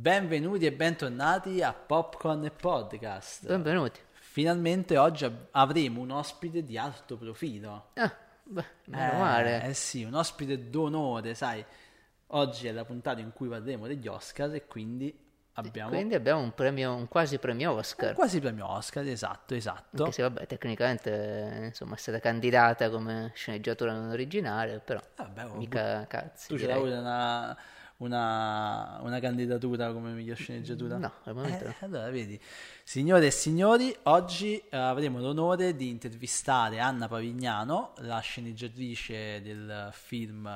Benvenuti e bentornati a Popcorn e Podcast. Benvenuti. Finalmente oggi avremo un ospite di alto profilo. Ah, beh, meno eh, male. Eh sì, un ospite d'onore, sai. Oggi è la puntata in cui parleremo degli Oscar e quindi abbiamo Quindi abbiamo un premio, un quasi premio Oscar. un quasi premio Oscar, esatto, esatto. Anche se vabbè, tecnicamente insomma, è stata candidata come sceneggiatura non originale, però Vabbè, oh, mica cazzi. tu ce direi. l'hai una, una, una candidatura come miglior sceneggiatura? No, no. Eh, allora, vedi, signore e signori, oggi eh, avremo l'onore di intervistare Anna Pavignano, la sceneggiatrice del film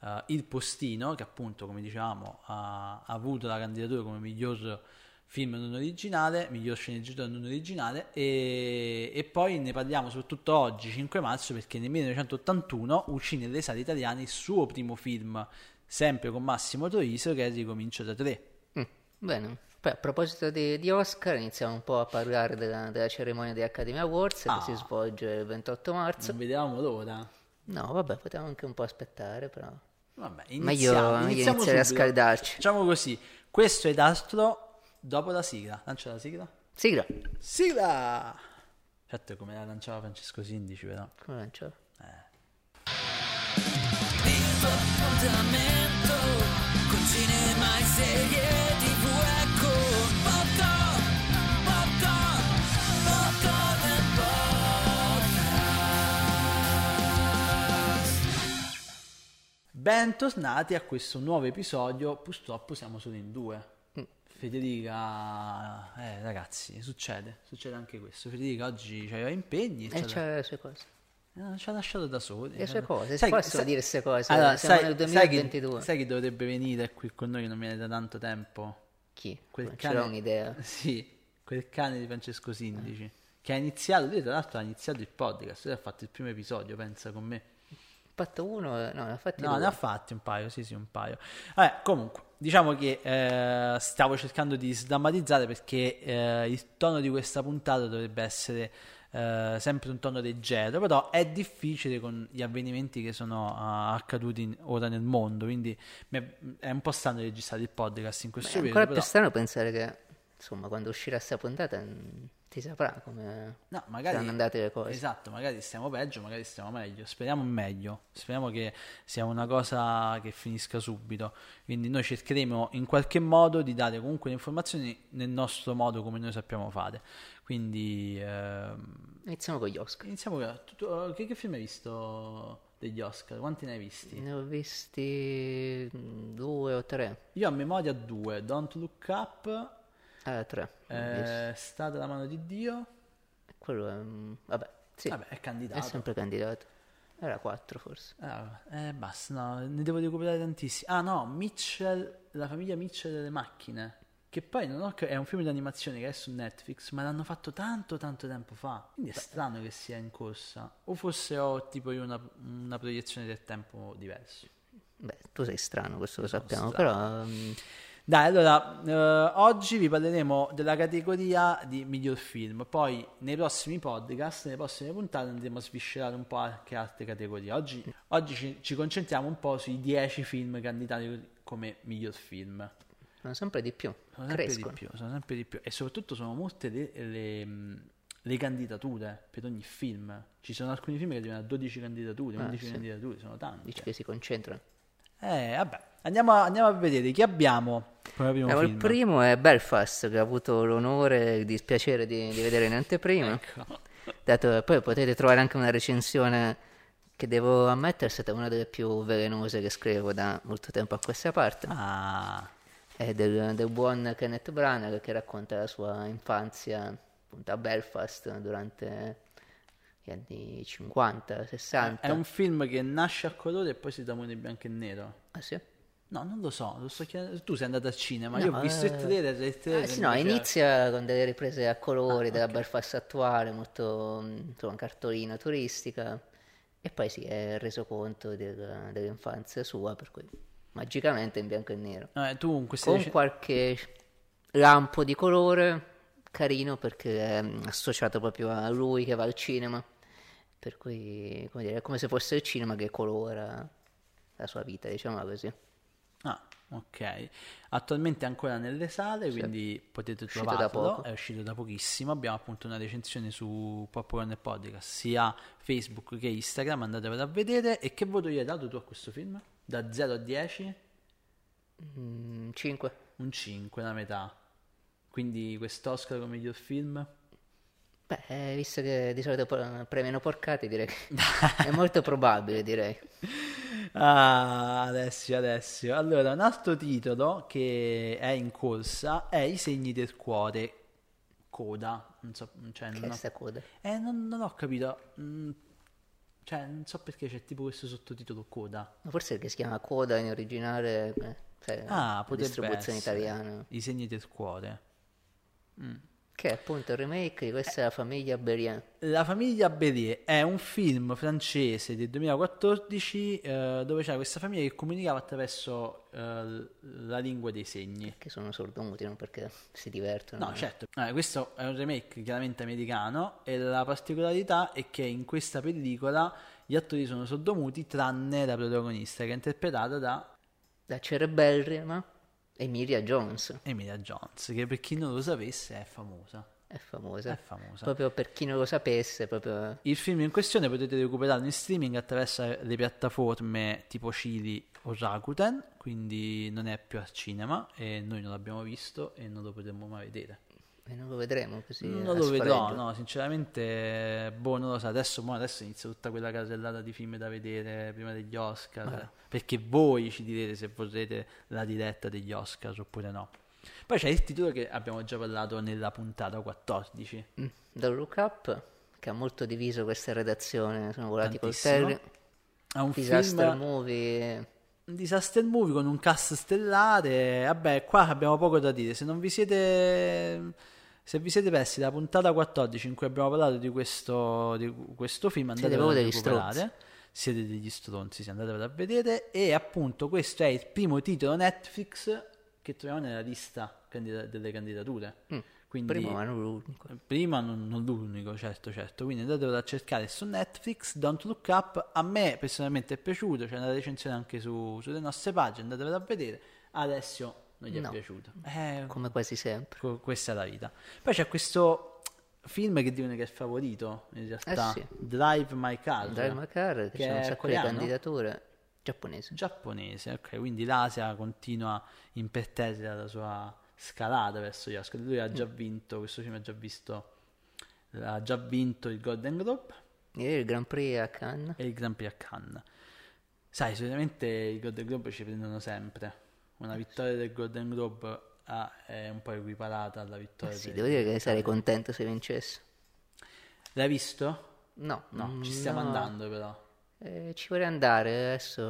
eh, Il Postino, che appunto, come dicevamo, ha, ha avuto la candidatura come miglior film non originale, miglior sceneggiatura non originale e, e poi ne parliamo soprattutto oggi, 5 marzo, perché nel 1981 uscì nelle sale italiane il suo primo film, sempre con Massimo Troiso, che è Ricomincio da tre. Mm, bene. Poi a proposito di, di Oscar, iniziamo un po' a parlare della, della cerimonia di Academy Awards Ah. che si svolge il 28 marzo. Non vedevamo l'ora. No, vabbè, potevamo anche un po' aspettare, però. Vabbè, Meglio, iniziamo, meglio iniziamo iniziare a scaldarci. Facciamo così, questo è Dastro dopo la sigla. Lancia la sigla? Sigla. Sigla! Certo, come la lanciava Francesco Sindici, però. Come lanciavo? Appuntamento con cinema e serie tv ecco Popcorn, Popcorn, Popcorn e Podcast Bentornati a questo nuovo episodio. Purtroppo siamo solo in due. Federica, eh ragazzi, succede, succede anche questo. Federica oggi aveva impegni, E c'ha le sue cose. Eh, ci ha lasciato da soli. Le sue cose, si Sai- possono sai- dire queste cose. Allora, Siamo sai, nel sai chi, 2022. sai chi dovrebbe venire qui con noi che non viene da tanto tempo? Chi? Quel non cane- ce l'ho un'idea. Sì, quel cane di Francesco Sindici. Che ha iniziato, lui tra l'altro ha iniziato il podcast, lui ha fatto il primo episodio, pensa con me. Ho fatto uno, no, ne ho fatti No, due. ne ha fatti un paio, sì, sì, un paio. Vabbè, comunque, diciamo che eh, stavo cercando di sdrammatizzare perché eh, il tono di questa puntata dovrebbe essere eh, sempre un tono leggero, però è difficile con gli avvenimenti che sono ah, accaduti in- ora nel mondo, quindi è, è un po' strano registrare il podcast in Beh, questo è periodo. ancora più però- strano pensare che, insomma, quando uscirà sta puntata ti saprà come No, magari saranno andate le cose. Esatto, magari stiamo peggio, magari stiamo meglio. Speriamo meglio. Speriamo che sia una cosa che finisca subito. Quindi noi cercheremo in qualche modo di dare comunque le informazioni nel nostro modo come noi sappiamo fare. Quindi ehm, Iniziamo con gli Oscar. iniziamo con tu- tu- che, che film hai visto degli Oscar? Quanti ne hai visti? Ne ho visti mm, due o tre. Io a memoria due, Don't Look Up, Ah, tre. eh, Stata la mano di Dio. Quello è... Vabbè, sì, Vabbè, è è candidato. sempre candidato. Era quattro forse. Ah, eh, basta, no, ne devo recuperare tantissimi. Ah no, Mitchell, la famiglia Mitchell delle macchine. Che poi non ho è un film di animazione che è su Netflix, ma l'hanno fatto tanto tanto tempo fa. Quindi è strano che sia in corsa. O forse ho tipo io una, una proiezione del tempo diverso. Beh, tu sei strano, questo lo sappiamo, però... mm, Dai, allora, eh, oggi vi parleremo della categoria di miglior film, poi nei prossimi podcast, nelle prossime puntate andremo a sviscerare un po' anche altre categorie. Oggi, oggi ci, ci concentriamo un po' sui 10 film candidati come miglior film. Sono sempre di più. Sono sempre di più, sono sempre di più e soprattutto sono molte le, le, le candidature per ogni film. Ci sono alcuni film che a 12 candidature, 11 sì. candidature, sono tante. Dici che si concentrano. Eh, vabbè, andiamo a, andiamo a vedere chi abbiamo primo Allora, il primo è Belfast, che ho avuto l'onore e il dispiacere di, di vedere in anteprima. Ecco. Dato, poi potete trovare anche una recensione che devo ammettere è stata una delle più velenose che scrivo da molto tempo a questa parte. Ah, del, del buon Kenneth Branagh che racconta la sua infanzia appunto, a Belfast durante gli anni 50, 60. è un film che nasce a colore e poi si trasforma in bianco e nero. Ah, sì? No, non lo so, lo sto chiedendo- tu sei andato al cinema, No, io ho visto il eh, trailer, il trailer Ah, sì, no, mi piace. inizia con delle riprese a colori Ah, della ok. Belfast attuale, molto mm, insomma, cartolina turistica, e poi si è reso conto del- dell'infanzia sua, per cui magicamente in bianco e nero. Eh, tu Con rec- qualche lampo di colore carino perché è mm, associato proprio a lui che va al cinema, per cui come dire, è come se fosse il cinema che colora la sua vita, diciamo così. Ah, Ok, attualmente è ancora nelle sale, Sì. quindi potete trovarlo, è uscito da pochissimo, abbiamo appunto una recensione su Popcorn e Podcast, sia Facebook che Instagram, andatevela a vedere. E che voto gli hai dato tu a questo film? Da 0 a 10? 5. Un 5, la metà. Quindi quest'Oscar come miglior film? Beh, eh, visto che di solito premiano porcate, direi che è molto probabile, direi. Ah, Alessio, Alessio. Allora, un altro titolo che è in corsa è I segni del cuore. Coda. Non so, cioè, non ho, coda? eh, non, non ho capito. Mm, cioè, non so perché c'è tipo questo sottotitolo Coda. Ma Forse perché si chiama coda in originale, eh, sai, Ah, potrebbe distribuzione essere. italiana. I segni del cuore. Che è appunto il remake di questa è la famiglia Berrien. La famiglia Bélier è un film francese del 2014 eh, dove c'è questa famiglia che comunicava attraverso eh, la lingua dei segni. Che sono sordomuti, non perché si divertono. No, certo. Eh, questo è un remake chiaramente americano e la particolarità è che in questa pellicola gli attori sono sordomuti tranne la protagonista che è interpretata da Da cerebellrima Emilia Jones. Emilia Jones, che per chi non lo sapesse è famosa. È famosa. È famosa. Proprio per chi non lo sapesse, proprio... Il film in questione potete recuperarlo in streaming attraverso le piattaforme tipo Cili o Rakuten, quindi non è più al cinema e noi non l'abbiamo visto e non lo potremmo mai vedere. E non lo vedremo così. non lo vedrò, no, sinceramente, boh, non lo so, adesso, mo adesso inizia tutta quella casellata di film da vedere prima degli Oscar, perché voi ci direte se vorrete la diretta degli Oscar oppure no. Poi c'è il titolo che abbiamo già parlato nella puntata 14, Mm. Don't Look Up, che ha molto diviso questa redazione, sono volati col Tantissimo. Terry. è un Disaster film... movie. Un disaster movie con un cast stellare. Vabbè, qua abbiamo poco da dire. Se non vi siete. Se vi siete persi la puntata 14 in cui abbiamo parlato di questo, di questo film, andate a recuperare. Siete degli stronzi, sì, andatevelo a vedere. E appunto, questo è il primo titolo Netflix che troviamo nella lista candida- delle candidature. Quindi, Primo, ma non l'unico. Prima non, non l'unico, certo, certo. Quindi andatevelo a cercare su Netflix, Don't Look Up. A me personalmente è piaciuto, c'è una recensione anche su- sulle nostre pagine, andatevelo a vedere. Adesso non gli è No. piaciuto. Eh, Come quasi sempre. co- questa è la vita. Poi c'è questo film che dicono che è favorito, in realtà. Eh sì. Drive My Car. Drive My Car, che, che c'è un è sacco di candidature. Giapponese. Giapponese, ok. Quindi l'Asia continua imperterrita la sua scalata verso gli Oscar. Lui ha già vinto, questo film ha già visto, ha già vinto il Golden Globe. Ieri il Grand Prix a Cannes. e il Grand Prix a Cannes. Sai, solitamente i Golden Globe ci prendono sempre. Una vittoria del Golden Globe ah, è un po' equiparata alla vittoria Eh Sì, devo dire che sarei contento se vincesse. L'hai visto? No, No, ci stiamo no. andando però. Eh, ci vorrei andare adesso.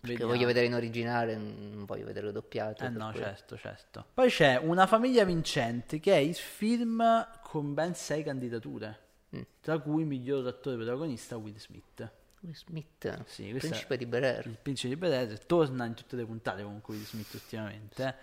Perché Vediamo. voglio vedere in originale, non voglio vederlo doppiato. Eh no, cui- certo, certo. Poi c'è Una famiglia vincente che è il film con ben sei candidature, Mm. tra cui miglior attore protagonista Will Smith. Will Smith, Sì, questo principe di Bel Air. Il principe di Bel torna in tutte le puntate comunque Will Smith ultimamente. eh.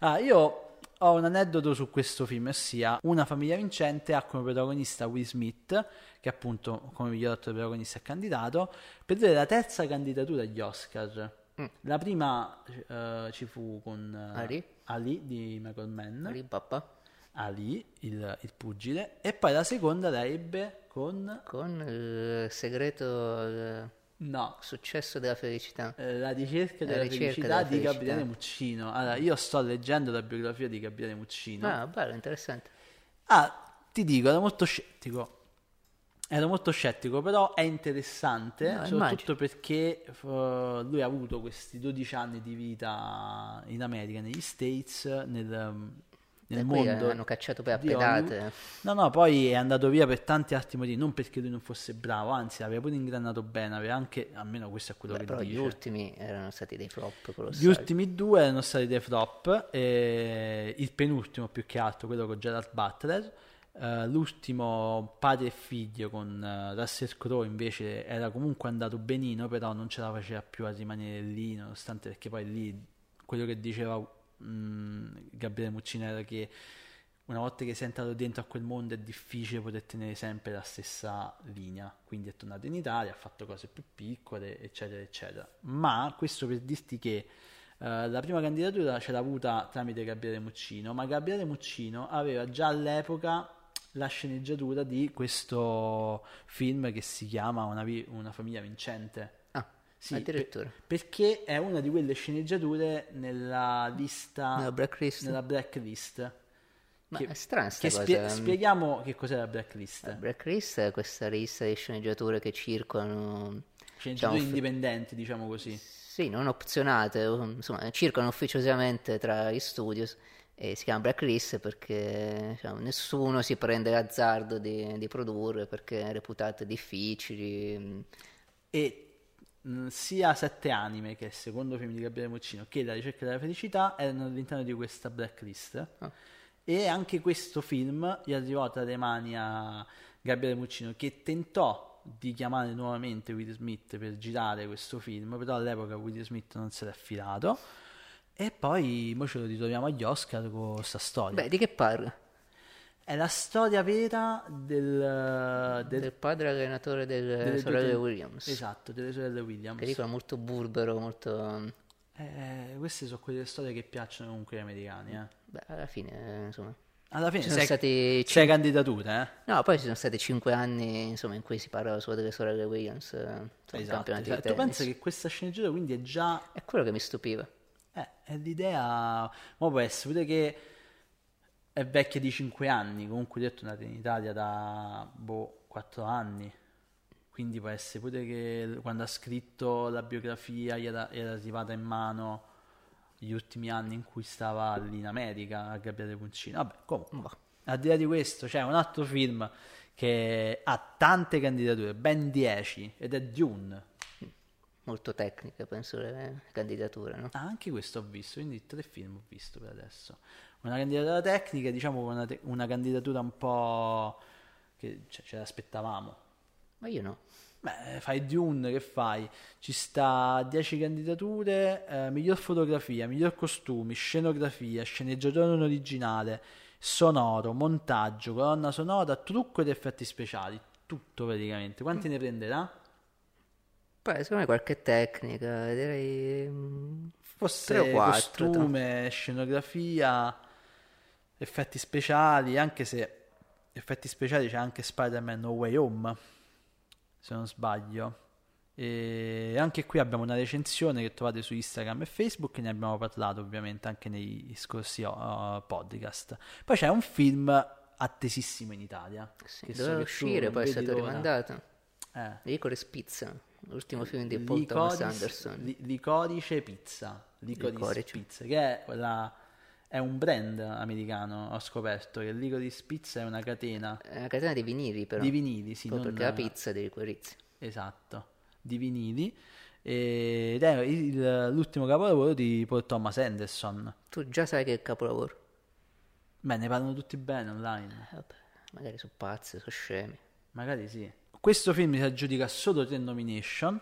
Ah, io ho un aneddoto su questo film, ossia Una famiglia vincente ha come protagonista Will Smith, che appunto come miglior attore protagonista è candidato, per vedere la terza candidatura agli Oscar. Mm. La prima eh, ci fu con eh, Ali. Ali di Michael Mann, Lì, papà, Ali, il, il pugile, e poi la seconda la ebbe con... con il segreto, il No, successo della felicità. Eh, La ricerca La della ricerca felicità della di felicità. Gabriele Muccino. Allora, io sto leggendo la biografia di Gabriele Muccino. Ah, bello, interessante. Ah, ti dico, ero molto scettico. Ero molto scettico, però è interessante, No, soprattutto perché eh, lui ha avuto questi 12 anni di vita in America, negli States, nel, nel mondo. hanno cacciato di pedate. No, no, poi è andato via per tanti altri motivi, non perché lui non fosse bravo, anzi aveva pure ingranato bene, aveva anche, almeno questo è quello Beh, che però dice. gli ultimi erano stati dei flop. Gli ultimi due erano stati dei flop, e il penultimo più che altro, quello con Gerard Butler. eh, l'ultimo padre e figlio con eh, Russell Crowe invece era comunque andato benino, però non ce la faceva più a rimanere lì, nonostante perché poi lì quello che diceva mm, Gabriele Muccino era che una volta che sei entrato dentro a quel mondo è difficile poter tenere sempre la stessa linea. Quindi è tornato in Italia, ha fatto cose più piccole, eccetera, eccetera. Ma questo per dirti che Eh, la prima candidatura ce l'ha avuta tramite Gabriele Muccino, ma Gabriele Muccino aveva già all'epoca la sceneggiatura di questo film che si chiama Una, vi- una famiglia vincente. Sì, addirittura. per- perché è una di quelle sceneggiature nella lista Nella blacklist? nella blacklist. Ma che- è strana Che spie- spieghiamo che cos'è la blacklist. La blacklist è questa lista di sceneggiature che circolano, Sceneggiature diciamo, indipendenti, diciamo così. sì, non opzionate, insomma, circolano ufficiosamente tra gli studios e si chiama blacklist perché diciamo, nessuno si prende l'azzardo di, di produrre perché reputate difficili. mm, E sia Sette Anime, che è il secondo film di Gabriele Muccino, che La ricerca della felicità erano all'interno di questa blacklist. Ah. E anche questo film gli arrivò tra le mani a Gabriele Muccino, che tentò di chiamare nuovamente Will Smith per girare questo film, però all'epoca Will Smith non se l'è affidato. E poi mo ce lo ritroviamo agli Oscar con questa storia. Beh, di che parla? È la storia vera del, del- Del padre allenatore delle, delle due sorelle ten- Williams. Esatto, delle sorelle Williams. Che dicono molto burbero, molto... Eh, queste sono quelle storie che piacciono comunque agli americani. eh. Beh, alla fine, eh, insomma... Alla fine Ci sono sei, stati sei candidature, eh? No, poi ci sono stati cinque anni, insomma, in cui si parla solo delle sorelle Williams, eh, insomma, Esatto, esatto. Tu pensi che questa sceneggiatura quindi è già... È quello che mi stupiva. Eh, è l'idea... Ma può essere pure che è vecchia di 5 anni, comunque detto è nata in Italia da, boh, 4 anni. Quindi può essere pure che quando ha scritto la biografia gli era, era arrivata in mano gli ultimi anni in cui stava lì in America a Gabriele Puncino. Vabbè, comunque. Al di là di questo, c'è un altro film che ha tante candidature, ben 10, ed è Dune. Molto tecnica, penso, le candidature, no? Ah, anche questo ho visto, quindi tre film ho visto per adesso. Una candidatura tecnica, diciamo una, te- una candidatura un po' che cioè, ce l'aspettavamo. Ma io no. Beh, fai Dune, che fai? Ci sta 10 candidature, eh, miglior fotografia, miglior costumi, scenografia, sceneggiatura non originale, sonoro, montaggio, colonna sonora, trucco ed effetti speciali. Tutto praticamente. Quanti ne prenderà? Poi, secondo me qualche tecnica, direi... mm, Forse Tre o quattro, costume, scenografia, effetti speciali, anche se effetti speciali c'è anche Spider-Man No Way Home, se non sbaglio. E anche qui abbiamo una recensione che trovate su Instagram e Facebook, ne abbiamo parlato ovviamente anche nei scorsi uh, podcast. Poi c'è un film attesissimo in Italia. Sì, che doveva uscire, poi è stato l'ora. rimandato. Eh. Licorice Pizza, l'ultimo film di Paul Thomas Licorice- Anderson. li- licorice pizza licorice, Licorice. pizza che è quella è un brand americano ho scoperto che Licorice Pizza è una catena È una catena di vinili, però. di vinili sì, Proprio non- perché la pizza di liquorizia. esatto di vinili ed è il- l'ultimo capolavoro di Paul Thomas Anderson Tu già sai che è il capolavoro. beh ne parlano tutti bene online Eh, Vabbè, magari sono pazzi, sono scemi. magari sì questo film si aggiudica solo tre nomination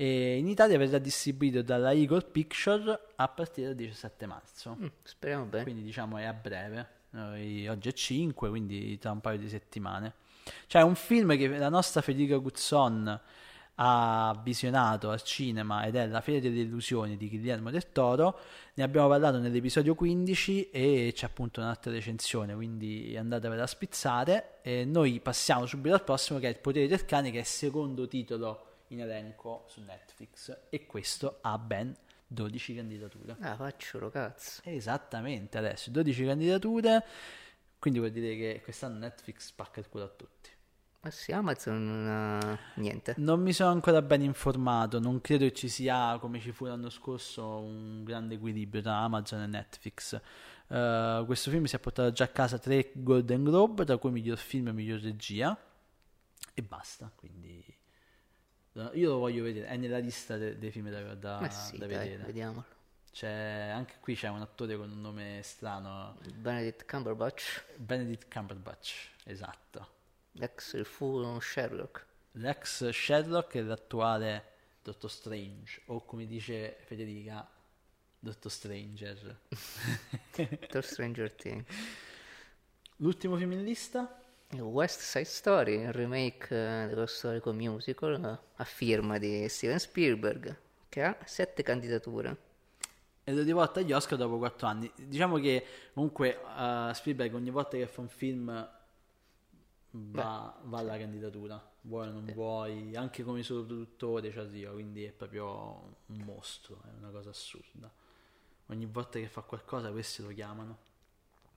e in Italia verrà distribuito dalla Eagle Picture a partire dal 17 marzo Mm, speriamo bene. quindi diciamo è a breve. Noi- oggi è 5, quindi tra un paio di settimane. C'è un film che la nostra Federica Guzzon ha visionato al cinema ed è La Feria delle Illusioni di Guillermo del Toro. Ne abbiamo parlato nell'episodio 15 e c'è appunto un'altra recensione, quindi andatevela a spizzare. E noi passiamo subito al prossimo che è Il potere del cane, che è il secondo titolo in elenco su Netflix e questo ha ben 12 candidature. Ah, faccio lo cazzo. Esattamente, adesso 12 candidature, quindi vuol dire che quest'anno Netflix spacca il culo a tutti. Ma sì, Amazon non ha niente. Non mi sono ancora ben informato, non credo che ci sia, come ci fu l'anno scorso, un grande equilibrio tra Amazon e Netflix. Eh, questo film si è portato già a casa tre Golden Globe, tra cui miglior film e miglior regia, e basta, quindi eh, io lo voglio vedere, è nella lista de- dei film da, da- Ma sì, da dai, vedere. vediamolo. C'è, anche qui c'è un attore con un nome strano, Benedict Cumberbatch, Benedict Cumberbatch, esatto. ex il fu Sherlock. L'ex Sherlock e l'attuale Dottor Strange, o come dice Federica, Dottor Stranger. Doctor Stranger Things. L'ultimo film in lista? West Side Story, il remake eh, dello storico musical a firma di Steven Spielberg, che ha sette candidature. e lo riporta agli Oscar dopo quattro anni. Diciamo che comunque uh, Spielberg ogni volta che fa un film va, va alla candidatura, vuoi o non vuoi, anche come solo produttore ci arriva, quindi è proprio un mostro, è una cosa assurda. Ogni volta che fa qualcosa questi lo chiamano.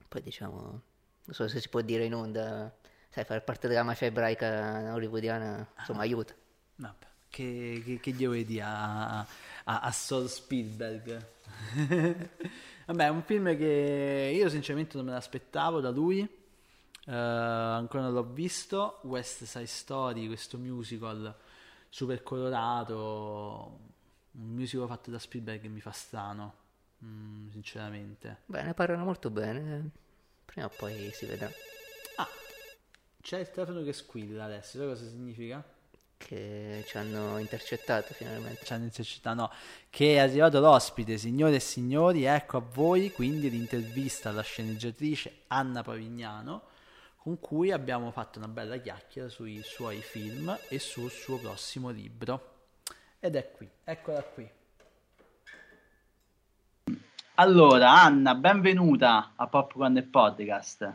Poi diciamo, non so se si può dire in onda, sai, fare parte della mafia ebraica hollywoodiana, insomma, aiuta. Vabbè, che, che, che gli dire a, a, a Sol Spielberg? Vabbè, è un film che io sinceramente non me l'aspettavo da lui. Uh, ancora non l'ho visto. West Side Story, questo musical super colorato. Un musical fatto da Spielberg che mi fa strano, mm, sinceramente. Beh, ne parlano molto bene, prima o poi si vedrà. Ah, c'è il telefono che squilla adesso, sai cosa significa? Che ci hanno intercettato finalmente. Ci hanno intercettato, no. Che è arrivato l'ospite, signore e signori, ecco a voi quindi l'intervista alla sceneggiatrice Anna Pavignano con cui abbiamo fatto una bella chiacchiera sui suoi film e sul suo prossimo libro. Ed è qui, eccola qui. Allora, Anna, benvenuta a Popcorn e Podcast.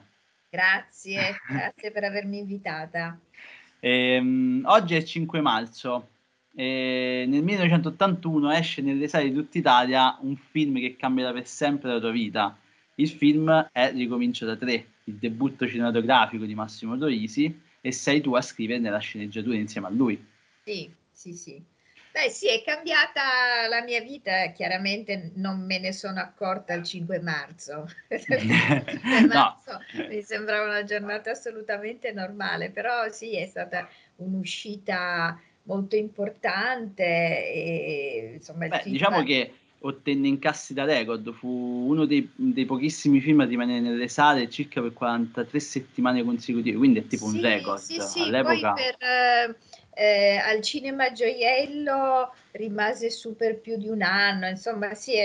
Grazie, grazie per avermi invitata. Ehm, oggi è 5 marzo. E nel 1981 esce nelle sale di tutta Italia un film che cambierà per sempre la tua vita. Il film è Ricomincio da tre, il debutto cinematografico di Massimo Troisi e sei tu a scrivere nella sceneggiatura insieme a lui. Sì, sì, sì. Beh, sì, è cambiata la mia vita, chiaramente non me ne sono accorta il 5 marzo. il 5 marzo no. mi sembrava una giornata assolutamente normale, però sì, è stata un'uscita molto importante e insomma Beh, diciamo che ottenne incassi da record, fu uno dei, dei, pochissimi film a rimanere nelle sale circa per 43 settimane consecutive, quindi è tipo sì, un record. Sì, sì, All'epoca... poi per, eh, al cinema Gioiello rimase su per più di un anno, insomma sì,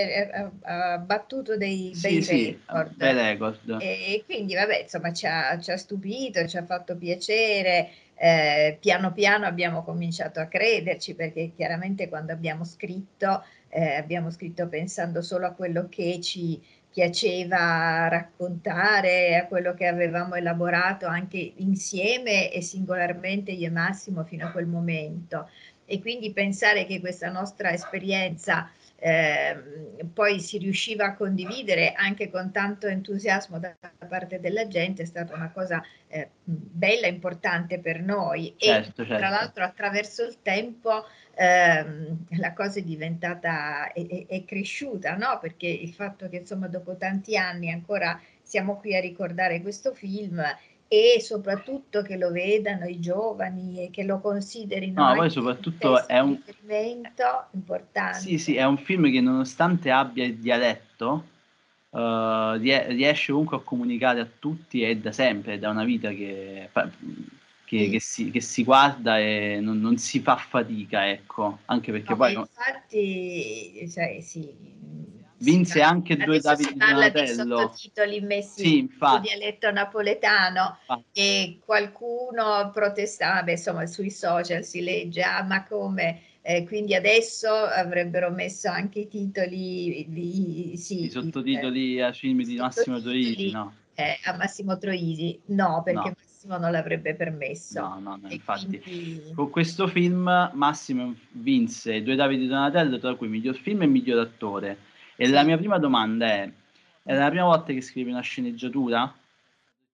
ha battuto dei sì, bei sì, record. Bei record. E quindi vabbè, insomma ci ha, ci ha stupito, ci ha fatto piacere. Eh, piano piano abbiamo cominciato a crederci perché chiaramente quando abbiamo scritto eh, abbiamo scritto pensando solo a quello che ci piaceva raccontare, a quello che avevamo elaborato anche insieme e singolarmente io e Massimo fino a quel momento. E quindi pensare che questa nostra esperienza eh, poi si riusciva a condividere anche con tanto entusiasmo da parte della gente è stata una cosa eh, bella e importante per noi certo, e certo. tra l'altro attraverso il tempo ehm, la cosa è diventata è, è, è cresciuta no? perché il fatto che insomma dopo tanti anni ancora siamo qui a ricordare questo film e soprattutto che lo vedano i giovani e che lo considerino no, poi soprattutto è un riferimento importante. Sì, sì, è un film che nonostante abbia il dialetto uh, riesce comunque a comunicare a tutti e da sempre, da una vita che, che, sì. che, si, che si, guarda e non, non, si fa fatica, ecco, anche perché no, poi... Infatti, cioè, sì, vinse anche due Adesso Davide si parla Donatello. di sottotitoli messi sì, su dialetto napoletano infatti. e qualcuno protestava, insomma sui social si legge, ah ma come, eh, quindi adesso avrebbero messo anche i titoli, di, sì, i sottotitoli eh, a film di Massimo Troisi, no? Eh, a Massimo Troisi, no, perché No. Massimo non l'avrebbe permesso. No, no, no, infatti quindi- con questo film Massimo vinse due Davide Donatello, tra cui miglior film e miglior attore. E la mia prima domanda è: è la prima volta che scrivi una sceneggiatura?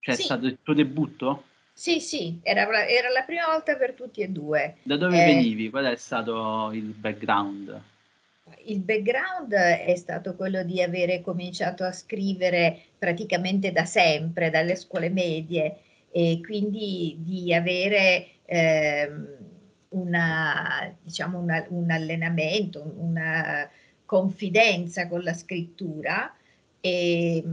Cioè Sì. è stato il tuo debutto? Sì, sì, era, era la prima volta per tutti e due. Da dove Eh. venivi? Qual è stato il background? Il background è stato quello di avere cominciato a scrivere praticamente da sempre, dalle scuole medie, e quindi di avere ehm, una, diciamo una- un allenamento, una confidenza con la scrittura. E,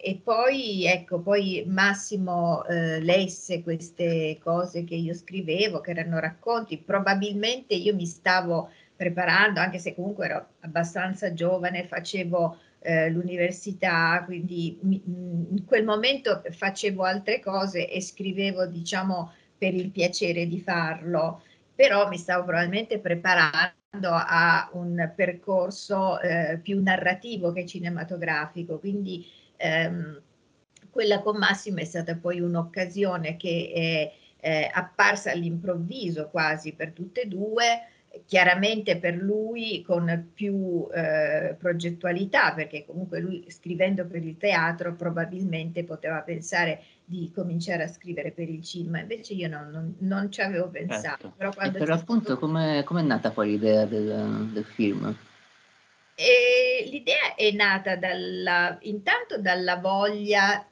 e poi, ecco, poi Massimo eh, lesse queste cose che io scrivevo, che erano racconti. Probabilmente io mi stavo preparando, anche se comunque ero abbastanza giovane, facevo eh, l'università, quindi in quel momento facevo altre cose e scrivevo, diciamo, per il piacere di farlo, però mi stavo probabilmente preparando a un percorso eh, più narrativo che cinematografico, quindi ehm, quella con Massimo è stata poi un'occasione che è eh, apparsa all'improvviso quasi per tutte e due, chiaramente per lui con più eh, progettualità, perché comunque lui scrivendo per il teatro probabilmente poteva pensare di cominciare a scrivere per il cinema, invece io non, non, non ci avevo pensato. Certo. Però e per appunto stato... come è nata poi l'idea del, del film? E l'idea è nata dalla, intanto dalla voglia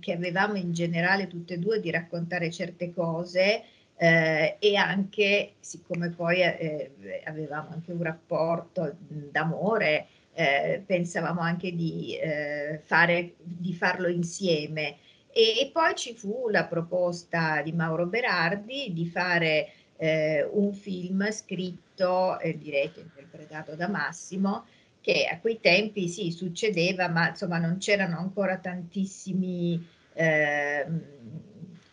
che avevamo in generale tutte e due di raccontare certe cose eh, e anche, siccome poi eh, avevamo anche un rapporto d'amore, eh, pensavamo anche di, eh, fare, di farlo insieme. E, e, poi ci fu la proposta di Mauro Berardi di fare eh, un film scritto e diretto, interpretato da Massimo, che a quei tempi sì succedeva, ma insomma non c'erano ancora tantissimi eh,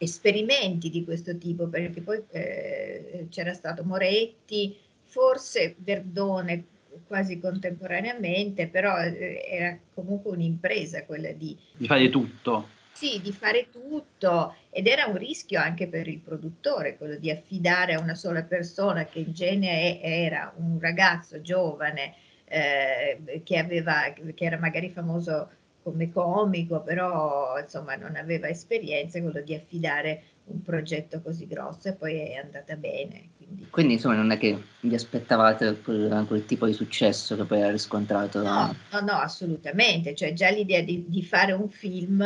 esperimenti di questo tipo, perché poi eh, c'era stato Moretti, forse Verdone quasi contemporaneamente, però eh, era comunque un'impresa quella di... Di fare tutto. Sì, di fare tutto ed era un rischio anche per il produttore, quello di affidare a una sola persona che in genere era un ragazzo giovane eh, che, aveva, che era magari famoso come comico, però insomma non aveva esperienza, quello di affidare un progetto così grosso e poi è andata bene. Quindi, quindi insomma non è che vi aspettavate quel, quel, tipo di successo che poi ha riscontrato? No, no, no, assolutamente, cioè già l'idea di, di fare un film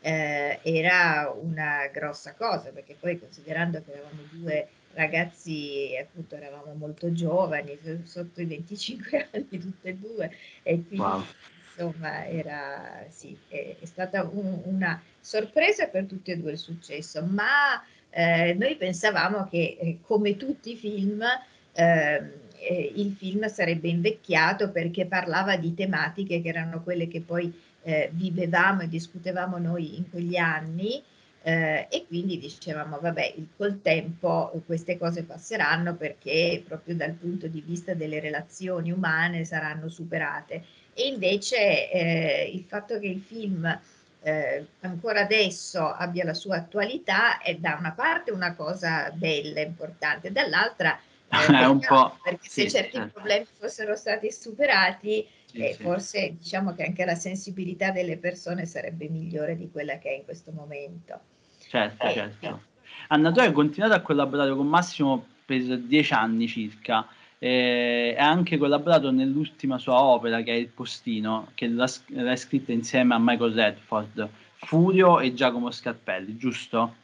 eh, era una grossa cosa, perché poi considerando che eravamo due ragazzi, appunto eravamo molto giovani, sotto i 25 anni tutte e due, e quindi wow insomma era, sì, è, è stata un, una sorpresa per tutti e due il successo, ma eh, noi pensavamo che eh, come tutti i film ehm, eh, il film sarebbe invecchiato perché parlava di tematiche che erano quelle che poi eh, vivevamo e discutevamo noi in quegli anni. Eh, e quindi dicevamo, vabbè, col tempo queste cose passeranno perché proprio dal punto di vista delle relazioni umane saranno superate e invece eh, il fatto che il film eh, ancora adesso abbia la sua attualità è da una parte una cosa bella, importante, dall'altra eh, un po', perché sì, se certi eh. problemi fossero stati superati, sì, eh, sì. forse diciamo che anche la sensibilità delle persone sarebbe migliore di quella che è in questo momento. Certo, eh, certo. Anna, tu hai continuato a collaborare con Massimo per dieci anni circa e ha anche collaborato nell'ultima sua opera che è Il Postino, che l'ha, l'ha scritta insieme a Michael Redford, Furio e Giacomo Scarpelli, giusto?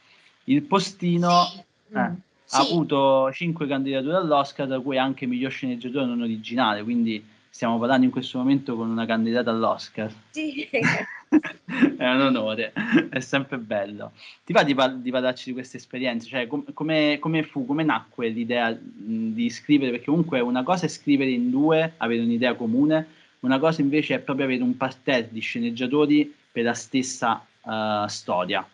Il Postino sì. eh, mm. sì. ha avuto cinque candidature all'Oscar, da cui anche miglior sceneggiatore non originale, quindi stiamo parlando in questo momento con una candidata all'Oscar. Sì. è un onore, è sempre bello. Ti va di, di parlarci di queste esperienze? Cioè, com- come, come, fu, come nacque l'idea mh, di scrivere? Perché comunque una cosa è scrivere in due, avere un'idea comune, una cosa invece è proprio avere un parterre di sceneggiatori per la stessa uh, storia.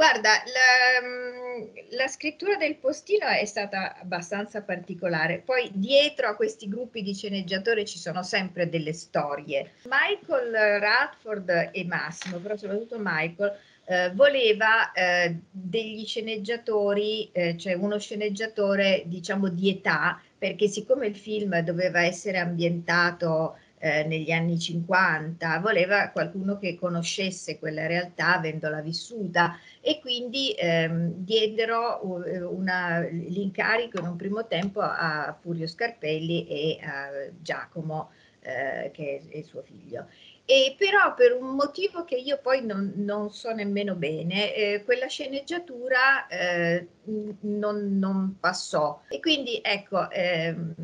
Guarda, la, mm, la, scrittura del postino è stata abbastanza particolare. Poi dietro a questi gruppi di sceneggiatori ci sono sempre delle storie. Michael Radford e Massimo, però soprattutto Michael, eh, voleva eh, degli sceneggiatori, eh, cioè uno sceneggiatore diciamo di età, perché siccome il film doveva essere ambientato eh, negli anni 50, voleva qualcuno che conoscesse quella realtà avendola vissuta e quindi ehm, diedero una, l'incarico in un primo tempo a Furio Scarpelli e a Giacomo, eh, che è il suo figlio. E però per un motivo che io poi non, non so nemmeno bene, eh, quella sceneggiatura eh, non, non, passò. E quindi ecco, ehm,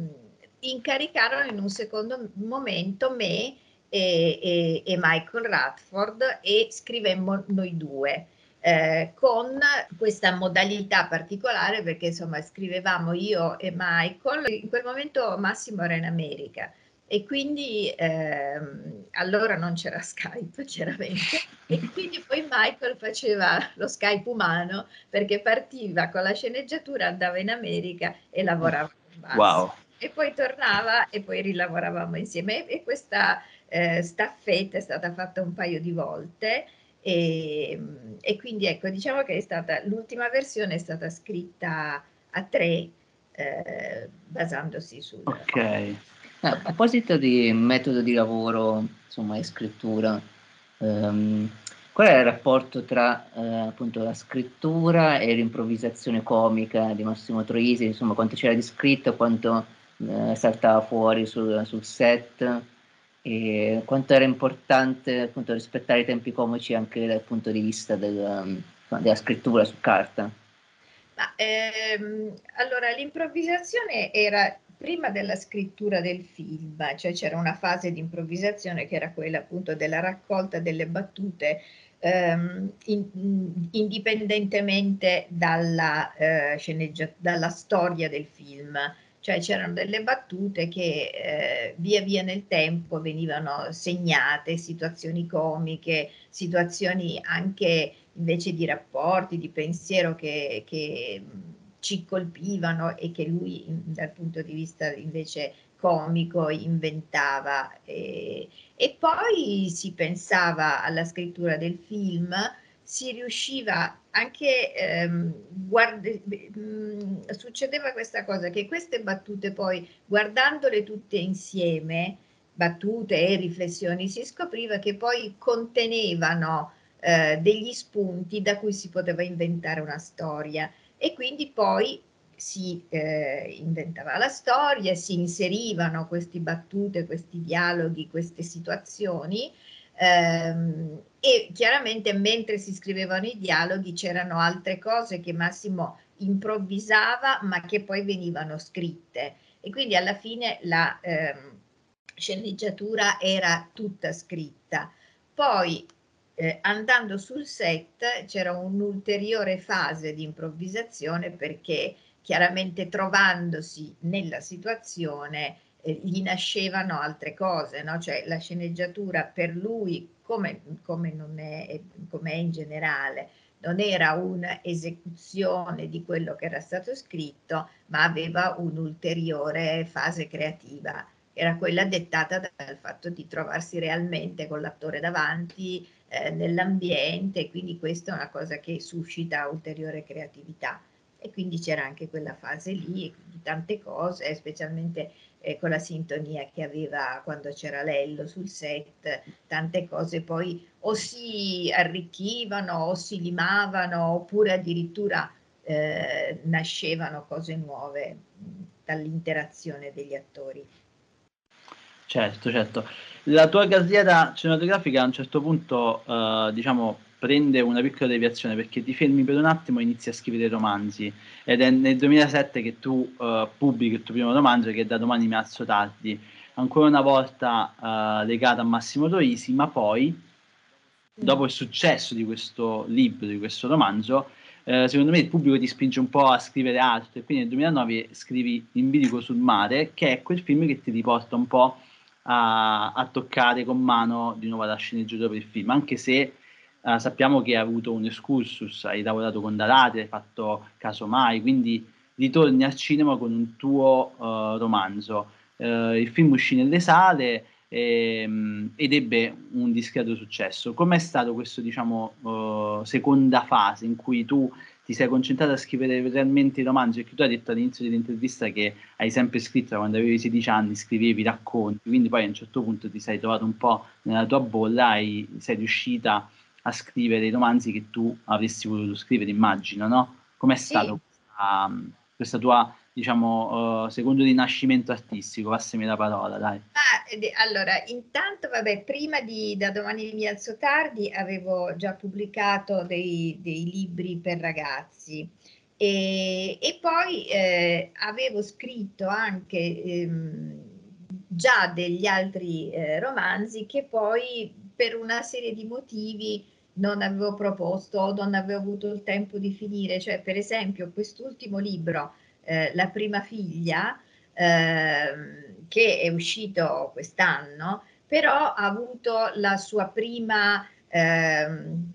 incaricarono in un secondo momento me e, e, e Michael Radford e scrivemmo noi due. Eh, con questa modalità particolare perché insomma scrivevamo io e Michael, in quel momento Massimo era in America e quindi ehm, allora non c'era Skype chiaramente e quindi poi Michael faceva lo Skype umano perché partiva con la sceneggiatura, andava in America e lavorava con Massimo. Wow e poi tornava e poi rilavoravamo insieme. E questa eh, staffetta è stata fatta un paio di volte. E, e, quindi ecco diciamo che è stata l'ultima versione è stata scritta a tre eh, basandosi sul ok. Eh, a proposito di metodo di lavoro insomma e scrittura um, qual è il rapporto tra eh, appunto la scrittura e l'improvvisazione comica di Massimo Troisi? Insomma quanto c'era di scritto quanto eh, saltava fuori sul, sul, set e quanto era importante appunto rispettare i tempi comici anche dal punto di vista del, della scrittura su carta. Ma, ehm, allora l'improvvisazione era prima della scrittura del film, cioè c'era una fase di improvvisazione che era quella appunto della raccolta delle battute ehm, in, indipendentemente dalla, eh, dalla storia del film cioè c'erano delle battute che eh, via via nel tempo venivano segnate, situazioni comiche, situazioni anche invece di rapporti, di pensiero che, che ci colpivano e che lui dal punto di vista invece comico inventava. E, e poi si pensava alla scrittura del film si riusciva anche, ehm, guardi, mh, succedeva questa cosa che queste battute poi, guardandole tutte insieme, battute e riflessioni, si scopriva che poi contenevano eh, degli spunti da cui si poteva inventare una storia. E quindi poi si eh, inventava la storia, si inserivano queste battute, questi dialoghi, queste situazioni Ehm, e chiaramente mentre si scrivevano i dialoghi c'erano altre cose che Massimo improvvisava ma che poi venivano scritte e quindi alla fine la ehm, sceneggiatura era tutta scritta. Poi eh, andando sul set c'era un'ulteriore fase di improvvisazione perché chiaramente trovandosi nella situazione eh, gli nascevano altre cose, no? cioè la sceneggiatura per lui, come, come, non è, come è in generale, non era un'esecuzione di quello che era stato scritto, ma aveva un'ulteriore fase creativa, era quella dettata dal fatto di trovarsi realmente con l'attore davanti, eh, nell'ambiente, quindi questa è una cosa che suscita ulteriore creatività. E quindi c'era anche quella fase lì, tante cose, specialmente eh, con la sintonia che aveva quando c'era Lello sul set, tante cose poi o si arricchivano o si limavano oppure addirittura eh, nascevano cose nuove dall'interazione degli attori. Certo, certo. La tua carriera cinematografica a un certo punto, eh, diciamo, prende una piccola deviazione perché ti fermi per un attimo e inizi a scrivere romanzi. Ed è nel 2007 che tu uh, pubblichi il tuo primo romanzo che è da domani mi alzo tardi. Ancora una volta uh, legato a Massimo Troisi ma poi dopo il successo di questo libro, di questo romanzo uh, secondo me il pubblico ti spinge un po' a scrivere altro. E quindi nel 2009 scrivi In bilico sul mare che è quel film che ti riporta un po' a, a toccare con mano di nuovo la sceneggiatura per il film. Anche se Uh, sappiamo che hai avuto un excursus, hai lavorato con Darate, hai fatto Casomai, quindi ritorni al cinema con un tuo uh, romanzo. Uh, il film uscì nelle sale ehm, ed ebbe un discreto successo. Com'è stato questo, diciamo, seconda fase in cui tu ti sei concentrato a scrivere realmente i romanzi? Perché tu hai detto all'inizio dell'intervista che hai sempre scritto quando avevi 16 anni, scrivevi racconti, quindi poi a un certo punto ti sei trovato un po' nella tua bolla e sei riuscita a a scrivere i romanzi che tu avresti voluto scrivere, immagino, no? Com'è stato sì. questa, questa, tua, diciamo, uh, secondo rinascimento artistico? Passami la parola, dai. Ah, allora, intanto, vabbè, prima di Da domani mi alzo tardi avevo già pubblicato dei, dei libri per ragazzi e, e poi eh, avevo scritto anche ehm, già degli altri eh, romanzi che poi per una serie di motivi non avevo proposto o non avevo avuto il tempo di finire. Cioè, per esempio, quest'ultimo libro, eh, La prima figlia, eh, che è uscito quest'anno, però ha avuto la sua prima, eh,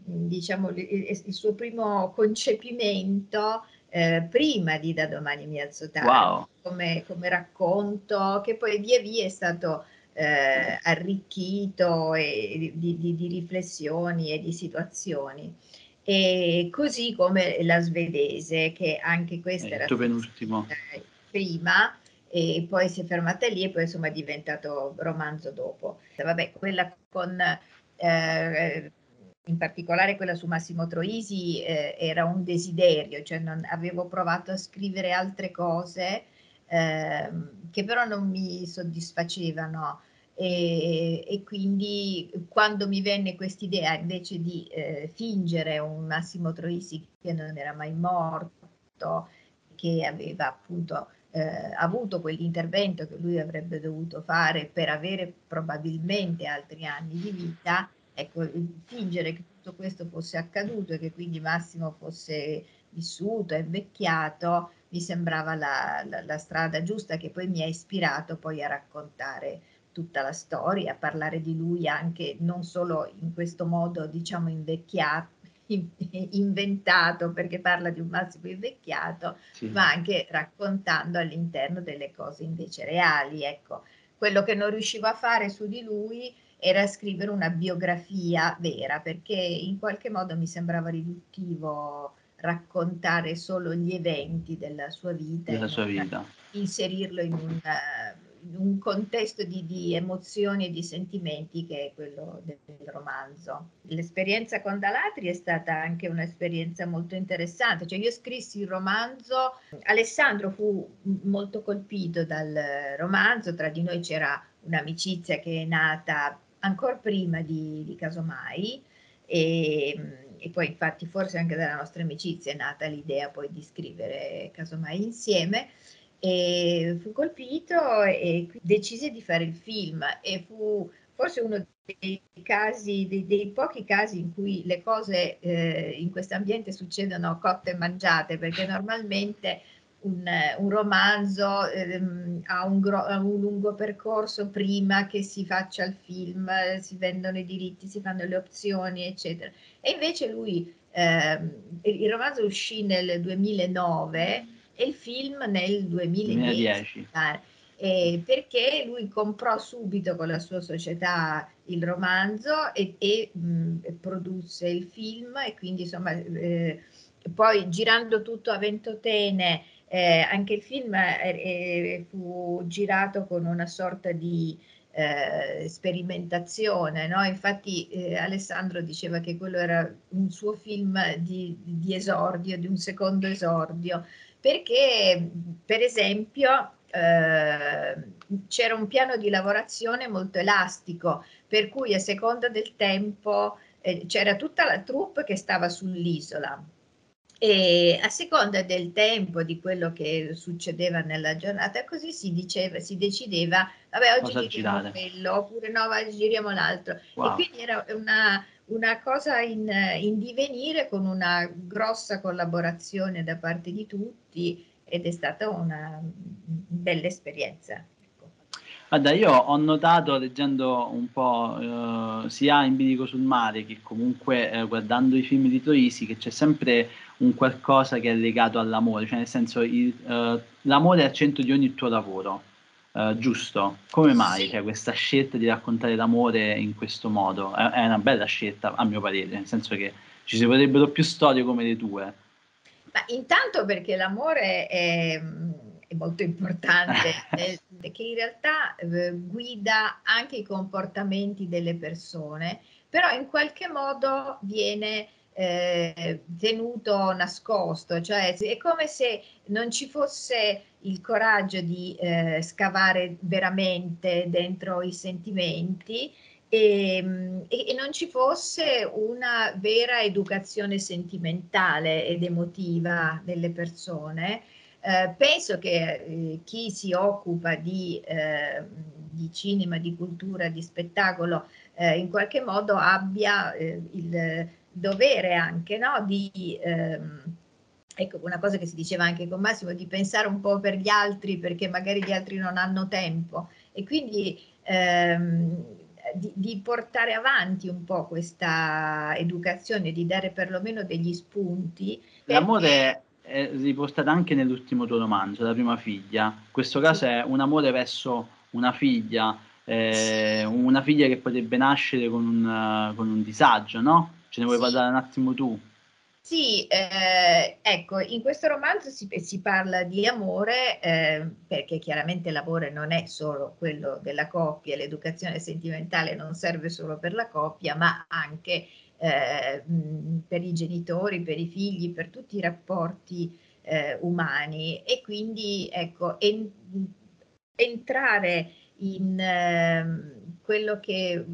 diciamo, il, il, suo primo concepimento eh, prima di Da domani mi alzo tardi, Wow. come, come racconto che poi via via è stato eh, arricchito e di, di- di riflessioni e di situazioni. E così come la svedese, che anche questa È era penultimo. eh, prima e poi si è fermata lì e poi insomma è diventato romanzo dopo. Vabbè, quella con eh, in particolare quella su Massimo Troisi eh, era un desiderio, cioè non, avevo provato a scrivere altre cose ehm, che però non mi soddisfacevano. E, e quindi quando mi venne quest'idea invece di eh, fingere un Massimo Troisi che non era mai morto, che aveva appunto eh, avuto quell'intervento che lui avrebbe dovuto fare per avere probabilmente altri anni di vita, ecco, fingere che tutto questo fosse accaduto e che quindi Massimo fosse vissuto, invecchiato, mi sembrava la, la, la strada giusta che poi mi ha ispirato poi a raccontare tutta la storia, a parlare di lui anche non solo in questo modo, diciamo, invecchiato, inventato perché parla di un Massimo invecchiato, Sì. ma anche raccontando all'interno delle cose invece reali. Ecco, quello che non riuscivo a fare su di lui era scrivere una biografia vera, perché in qualche modo mi sembrava riduttivo raccontare solo gli eventi della sua vita, Della sua vita. inserirlo in un, in un contesto di, di emozioni e di sentimenti che è quello del, del romanzo. L'esperienza con Dalatri è stata anche un'esperienza molto interessante, cioè io scrissi il romanzo, Alessandro fu molto colpito dal romanzo, tra di noi c'era un'amicizia che è nata ancora prima di, di Casomai e, e poi infatti forse anche dalla nostra amicizia è nata l'idea poi di scrivere Casomai insieme e fu colpito e decise di fare il film e fu forse uno dei casi, dei, dei pochi casi in cui le cose eh, in questo ambiente succedono cotte e mangiate, perché normalmente un, un romanzo ehm, ha, un gro- ha un lungo percorso prima che si faccia il film, si vendono i diritti, si fanno le opzioni, eccetera. E invece lui, ehm, il romanzo uscì nel 2009 e il film nel 2010. 2010. eh, perché lui comprò subito con la sua società il romanzo e, e, mh, produsse il film e quindi insomma eh, poi girando tutto a Ventotene eh, anche il film eh, eh, fu girato con una sorta di eh, sperimentazione, no? Infatti eh, Alessandro diceva che quello era un suo film di, di esordio, di un secondo esordio, perché per esempio eh, c'era un piano di lavorazione molto elastico, per cui a seconda del tempo eh, c'era tutta la troupe che stava sull'isola e a seconda del tempo di quello che succedeva nella giornata così si diceva si decideva vabbè oggi Cosa giriamo girare? quello oppure no oggi giriamo l'altro Wow. e quindi era una, una cosa in, in divenire con una grossa collaborazione da parte di tutti ed è stata una bella esperienza ecco. Guarda, io ho notato leggendo un po' eh, sia in bilico sul mare che comunque eh, guardando i film di Troisi che c'è sempre un qualcosa che è legato all'amore, cioè nel senso il, eh, l'amore è al centro di ogni tuo lavoro, eh, giusto? Come mai Sì. c'è questa scelta di raccontare l'amore in questo modo? È, è una bella scelta, a mio parere, nel senso che ci si vorrebbero più storie come le tue. Ma intanto perché l'amore è, è molto importante, eh, che in realtà eh, guida anche i comportamenti delle persone, però in qualche modo viene eh, tenuto nascosto, cioè è come se non ci fosse il coraggio di eh, scavare veramente dentro i sentimenti e, e- e non ci fosse una vera educazione sentimentale ed emotiva delle persone. Eh, penso che eh, chi si occupa di, eh, di cinema, di cultura, di spettacolo, eh, in qualche modo abbia eh, il dovere anche no, di, ehm, ecco una cosa che si diceva anche con Massimo, di pensare un po' per gli altri perché magari gli altri non hanno tempo e quindi ehm, di, di portare avanti un po' questa educazione, di dare perlomeno degli spunti. L'amore è riportata anche nell'ultimo tuo romanzo, La prima figlia. In questo caso è un amore verso una figlia, eh, una figlia che potrebbe nascere con un, con un disagio, no? Ce ne vuoi Sì. parlare un attimo tu? Sì, eh, ecco, in questo romanzo si, si parla di amore eh, perché chiaramente l'amore non è solo quello della coppia, l'educazione sentimentale non serve solo per la coppia, ma anche eh, per i genitori, per i figli, per tutti i rapporti eh, umani e quindi ecco, en- entrare in ehm, quello che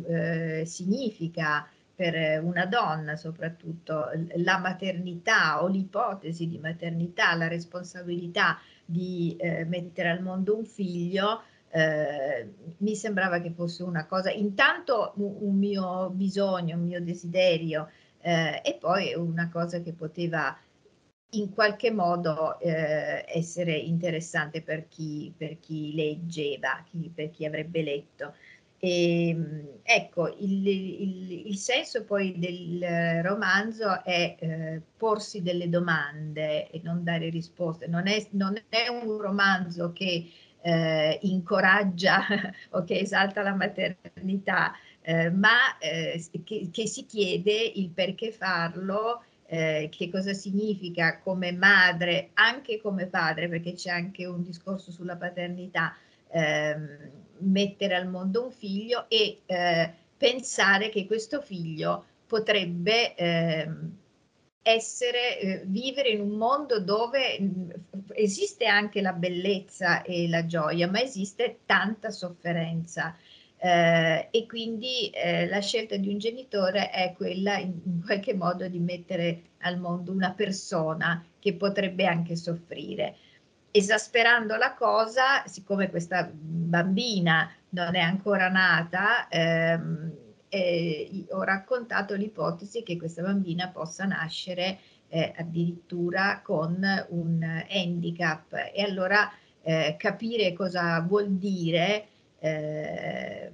eh, significa per una donna soprattutto la maternità o l'ipotesi di maternità, la responsabilità di eh, mettere al mondo un figlio, eh, mi sembrava che fosse una cosa, intanto un, un mio bisogno, un mio desiderio eh, e poi una cosa che poteva in qualche modo eh, essere interessante per chi, per chi leggeva, chi, per chi avrebbe letto. E, ecco, il, il, il, senso poi del romanzo è eh, porsi delle domande e non dare risposte. Non è, non è un romanzo che eh, incoraggia o che esalta la maternità, eh, ma eh, che, che, si chiede il perché farlo. Eh, che cosa significa come madre, anche come padre, perché c'è anche un discorso sulla paternità, ehm, mettere al mondo un figlio e eh, pensare che questo figlio potrebbe eh, essere, eh, vivere in un mondo dove mh, esiste anche la bellezza e la gioia, ma esiste tanta sofferenza. Eh, e quindi eh, la scelta di un genitore è quella in, in, qualche modo di mettere al mondo una persona che potrebbe anche soffrire. Esasperando la cosa, siccome questa bambina non è ancora nata, ehm, eh, ho raccontato l'ipotesi che questa bambina possa nascere eh, addirittura con un handicap. E allora eh, capire cosa vuol dire eh,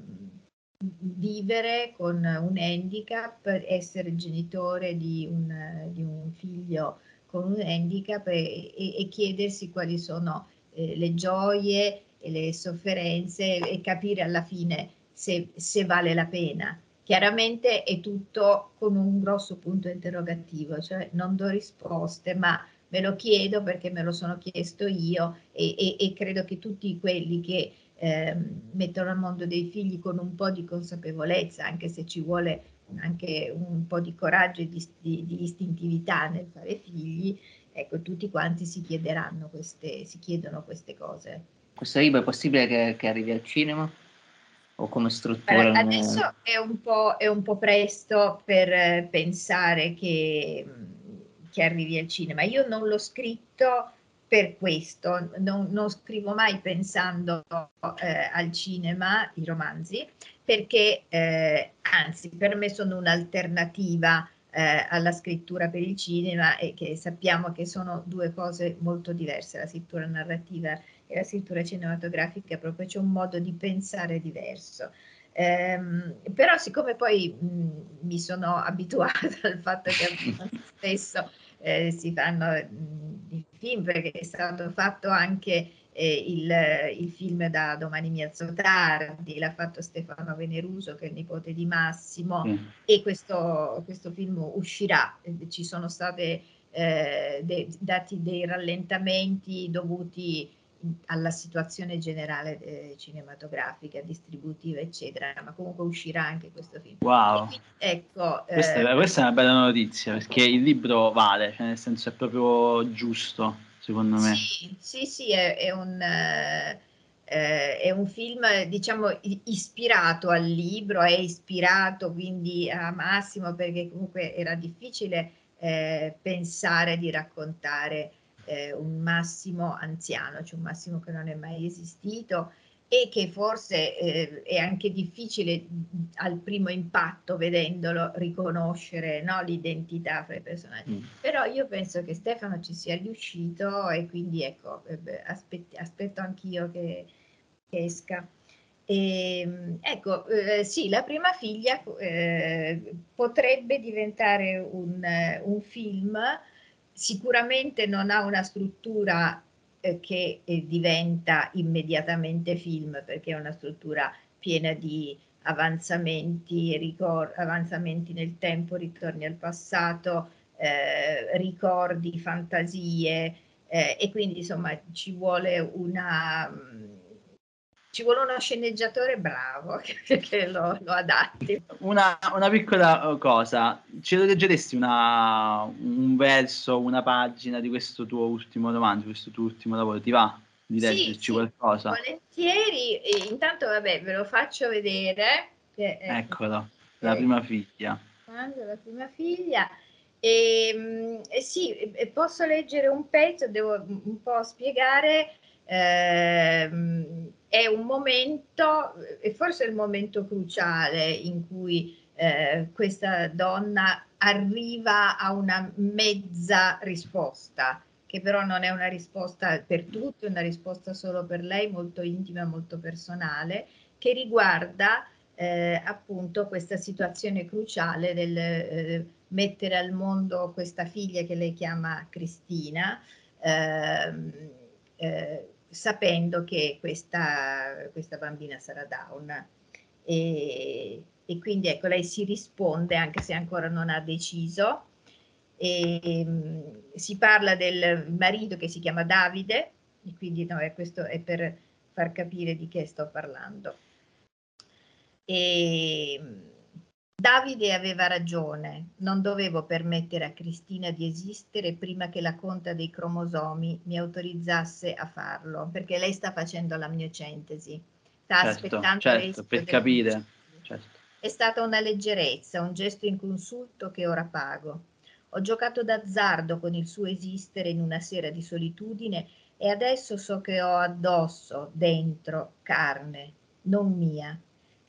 vivere con un handicap, essere genitore di un, di un figlio con un handicap e, e, e chiedersi quali sono eh, le gioie e le sofferenze e capire alla fine se, se, vale la pena. Chiaramente è tutto con un grosso punto interrogativo, cioè non do risposte, ma me lo chiedo perché me lo sono chiesto io e, e, e credo che tutti quelli che eh, mettono al mondo dei figli con un po' di consapevolezza, anche se ci vuole anche un po' di coraggio e di, di, di istintività nel fare figli, ecco, tutti quanti si chiederanno queste, si chiedono queste cose. Questo libro è possibile che, che arrivi al cinema? O come struttura? Allora, adesso è un, è un, po', presto per pensare che, che arrivi al cinema. Io non l'ho scritto per questo, non, non scrivo mai pensando eh, al cinema i romanzi, perché eh, anzi per me sono un'alternativa eh, alla scrittura per il cinema e che sappiamo che sono due cose molto diverse, la scrittura narrativa e la scrittura cinematografica, proprio c'è un modo di pensare diverso. Um, però siccome poi mh, mi sono abituata al fatto che spesso eh, si fanno i film perché è stato fatto anche eh, il, il, film da Domani mi alzo tardi, l'ha fatto Stefano Veneruso che è il nipote di Massimo mm. e questo, questo, film uscirà, ci sono stati eh, de, dati dei rallentamenti dovuti alla situazione generale eh, cinematografica, distributiva, eccetera, ma comunque uscirà anche questo film. Wow! Quindi, ecco, questa, è, questa, è, una bella notizia perché il libro vale, cioè nel senso è proprio giusto, secondo me. Sì, sì, sì, è, è un... Eh, è un film diciamo ispirato al libro, è ispirato quindi a Massimo perché comunque era difficile eh, pensare di raccontare eh, un Massimo anziano, cioè un Massimo che non è mai esistito e che forse eh, è anche difficile al primo impatto, vedendolo, riconoscere no, l'identità fra i personaggi. Mm. Però io penso che Stefano ci sia riuscito e quindi ecco, eh, aspetti, aspetto anch'io che, che esca. E, ecco, eh, sì, la prima figlia eh, potrebbe diventare un, un film sicuramente non ha una struttura eh, che eh, diventa immediatamente film perché è una struttura piena di avanzamenti, ricor- avanzamenti nel tempo, ritorni al passato, eh, ricordi, fantasie eh, e quindi insomma ci vuole una ci vuole uno sceneggiatore bravo che, che lo, lo, adatti. Una, una, piccola uh, cosa, ce lo leggeresti una, un verso, una pagina di questo tuo ultimo romanzo, questo tuo ultimo lavoro? Ti va di leggerci sì, qualcosa? Volentieri, intanto vabbè ve lo faccio vedere. Che, eh, Eccolo, la prima figlia. La prima figlia. E, ehm, e sì, posso leggere un pezzo, devo un po' spiegare eh, è un momento, e forse il momento cruciale in cui eh, questa donna arriva a una mezza risposta, che però non è una risposta per tutti, è una risposta solo per lei, molto intima, molto personale, che riguarda eh, appunto questa situazione cruciale del eh, mettere al mondo questa figlia che lei chiama Cristina. Ehm, eh, sapendo che questa, questa bambina sarà down. E, e, quindi ecco, lei si risponde anche se ancora non ha deciso. E, um, si parla del marito che si chiama Davide, e quindi no, questo è per far capire di che sto parlando. E, Davide aveva ragione, non dovevo permettere a Cristina di esistere prima che la conta dei cromosomi mi autorizzasse a farlo, perché lei sta facendo la miocentesi, sta certo, aspettando certo, per capire. Certo. È stata una leggerezza, un gesto inconsulto che ora pago. Ho giocato d'azzardo con il suo esistere in una sera di solitudine e adesso so che ho addosso, dentro, carne, non mia,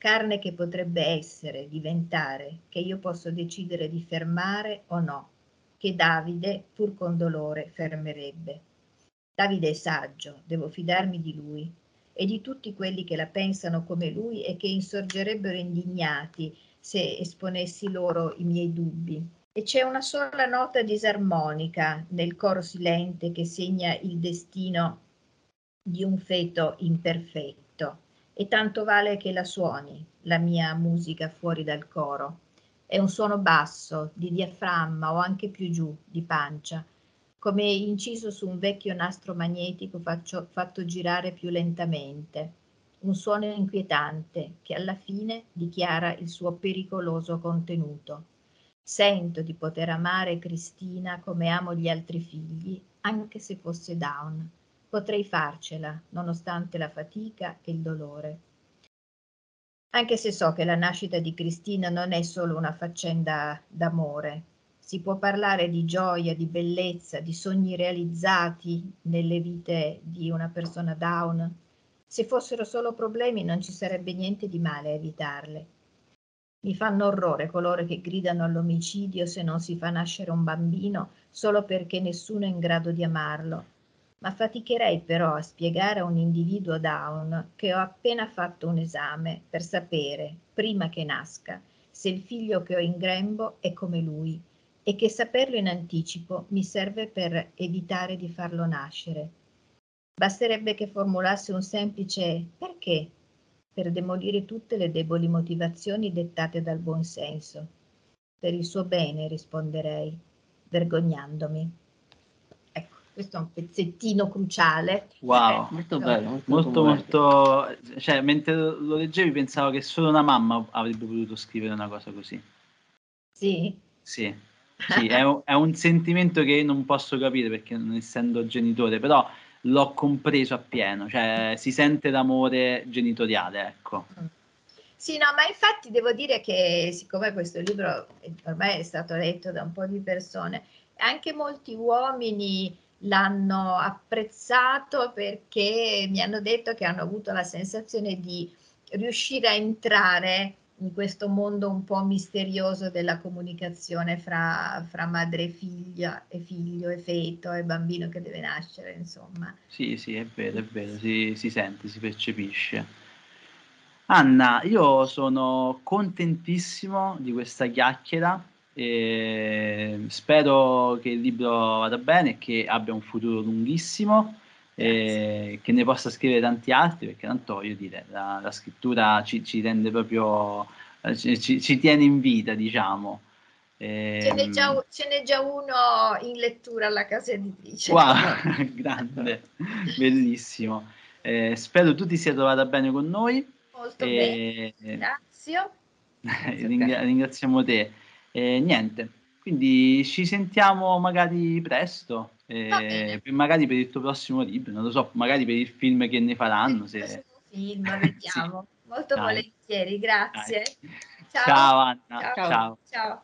carne che potrebbe essere, diventare, che io posso decidere di fermare o no, che Davide, pur con dolore, fermerebbe. Davide è saggio, devo fidarmi di lui e di tutti quelli che la pensano come lui e che insorgerebbero indignati se esponessi loro i miei dubbi. E c'è una sola nota disarmonica nel coro silente che segna il destino di un feto imperfetto e tanto vale che la suoni, la mia musica fuori dal coro. È un suono basso, di diaframma o anche più giù, di pancia, come inciso su un vecchio nastro magnetico faccio, fatto girare più lentamente. Un suono inquietante che alla fine dichiara il suo pericoloso contenuto. Sento di poter amare Cristina come amo gli altri figli, anche se fosse down potrei farcela, nonostante la fatica e il dolore. Anche se so che la nascita di Cristina non è solo una faccenda d'amore, si può parlare di gioia, di bellezza, di sogni realizzati nelle vite di una persona down. Se fossero solo problemi non ci sarebbe niente di male a evitarle. Mi fanno orrore coloro che gridano all'omicidio se non si fa nascere un bambino solo perché nessuno è in grado di amarlo ma faticherei però a spiegare a un individuo down che ho appena fatto un esame per sapere, prima che nasca, se il figlio che ho in grembo è come lui e che saperlo in anticipo mi serve per evitare di farlo nascere. Basterebbe che formulasse un semplice perché per demolire tutte le deboli motivazioni dettate dal buon senso. Per il suo bene, risponderei, vergognandomi. Questo è un pezzettino cruciale. Wow, eh, molto bello, molto, molto, molto, cioè, mentre lo leggevi pensavo che solo una mamma avrebbe potuto scrivere una cosa così. Sì? Sì, sì è, un, è un sentimento che non posso capire perché non essendo genitore, però l'ho compreso appieno, cioè si sente l'amore genitoriale, ecco. Mm. Sì, no, ma infatti devo dire che siccome questo libro ormai è stato letto da un po' di persone, anche molti uomini l'hanno apprezzato perché mi hanno detto che hanno avuto la sensazione di riuscire a entrare in questo mondo un po' misterioso della comunicazione fra, fra madre e figlia, e figlio e feto e bambino che deve nascere, insomma. Sì, sì, è vero, è vero, si, si sente, si percepisce. Anna, io sono contentissimo di questa chiacchiera E spero che il libro vada bene e che abbia un futuro lunghissimo e che ne possa scrivere tanti altri perché tanto voglio dire la, la scrittura ci, ci rende proprio eh, ci, ci- tiene in vita diciamo Ce n'è, Ehm, già, ce n'è già uno in lettura alla casa editrice. Wow, grande, bellissimo. Eh, spero tu ti sia trovata bene con noi. Molto bene, E, ringrazio. ringra- ringraziamo te. E niente, quindi ci sentiamo magari presto, eh, magari per il tuo prossimo libro, non lo so, magari per il film che ne faranno. Il Se... prossimo film, vediamo. Molto Dai. volentieri, grazie. Dai. Ciao. Ciao Anna, Ciao. ciao. Ciao.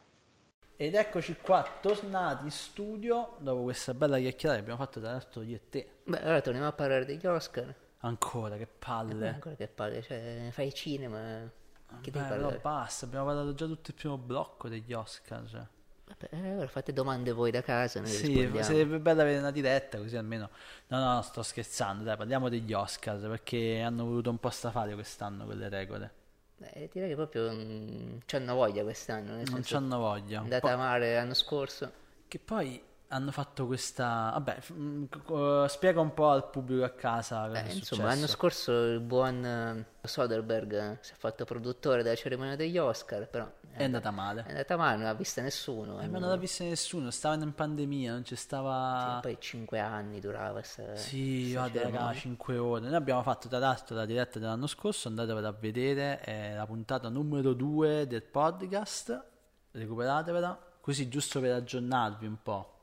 Ed eccoci qua, tornati in studio dopo questa bella chiacchierata che abbiamo fatto tra l'altro io e te. Beh, allora torniamo a parlare degli Oscar. Ancora, che palle. Ancora che palle, cioè, fai cinema. Che Beh, però basta, abbiamo parlato già tutto il primo blocco degli Oscar. Cioè. Vabbè, allora fate domande voi da casa, Sì, sarebbe bello avere una diretta così almeno. No, no, no, sto scherzando, dai, parliamo degli Oscar perché hanno voluto un po' strafare quest'anno quelle regole. Eh, direi che proprio mm, c'hanno voglia quest'anno, Non c'hanno voglia. andata po'- male l'anno scorso. Che poi hanno fatto questa. Vabbè, mm, spiega un po' al pubblico a casa Eh, è insomma, l'anno scorso il buon eh, Soderbergh si è fatto produttore della cerimonia degli Oscar, però È andata male. è andata male, non l'ha vista nessuno. Eh, non l'ha vista nessuno, stavano in pandemia, non c'è stava. Poi cinque anni durava questa Sì, guarda, raga, cerimonia. 5 ore. Noi abbiamo fatto tra l'altro la diretta dell'anno scorso, andatevela a vedere, è la puntata numero 2 del podcast, recuperatevela, così giusto per aggiornarvi un po'.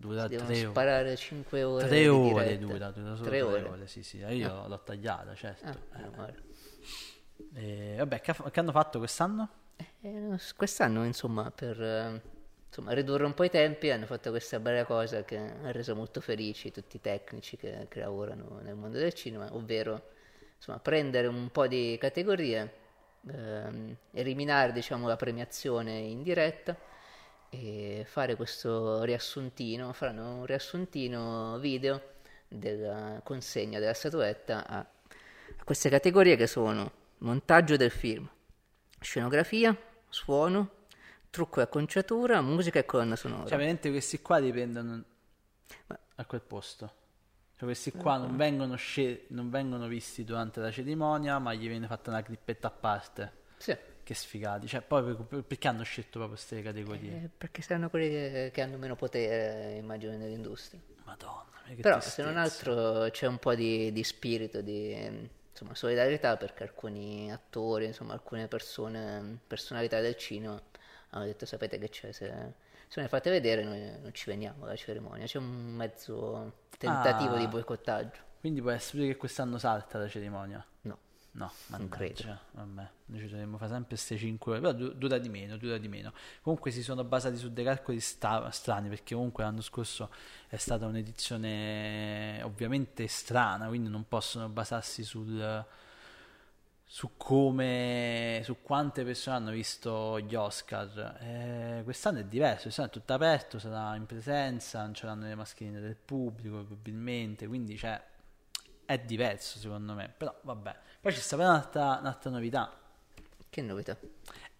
Dura Devono 3 ore. sparare 5 ore 3 di ore dura, dura solo 3 3 ore. ore. sì, sì, io l'ho tagliata, certo. Ah, male. E, vabbè, che, che hanno fatto quest'anno? Eh, quest'anno, insomma, per eh, insomma, ridurre un po' i tempi, hanno fatto questa bella cosa che ha reso molto felici tutti i tecnici che, che lavorano nel mondo del cinema, ovvero insomma, prendere un po' di categorie, ehm, eliminare diciamo, la premiazione in diretta e fare questo riassuntino, faranno un riassuntino video della consegna della statuetta a, a queste categorie che sono montaggio del film, scenografia, suono, trucco e acconciatura, musica e colonna sonora. Cioè, veramente questi qua dipendono a quel posto. Cioè, questi qua non vengono, scel- non vengono visti durante la cerimonia, ma gli viene fatta una clippetta a parte. Sì, Che sfigati. Cioè, poi per- perché hanno scelto proprio queste categorie? eh, perché saranno quelli che, che hanno meno potere, immagino, nell'industria. Madonna. Però, se non tristezza. altro, c'è un po' di, di spirito, di insomma, solidarietà perché alcuni attori, insomma, alcune persone, personalità del cinema hanno detto: Sapete che c'è? Se, se ne fate vedere, noi non ci veniamo alla cerimonia. C'è un mezzo tentativo Ah. di boicottaggio. Quindi può essere che quest'anno salta la cerimonia? No, No, mannaggia, vabbè, noi ci dovremmo fare sempre queste 5 ore, però du- dura di meno, dura di meno. Comunque si sono basati su dei calcoli sta- strani, perché comunque l'anno scorso è stata un'edizione ovviamente strana, quindi non possono basarsi sul, su come, su quante persone hanno visto gli Oscar. Eh, quest'anno è diverso, quest'anno è tutto aperto, sarà in presenza, non c'erano le mascherine del pubblico probabilmente, quindi cioè, è diverso secondo me, però vabbè. Poi ci sta però un'altra, un'altra novità, che novità.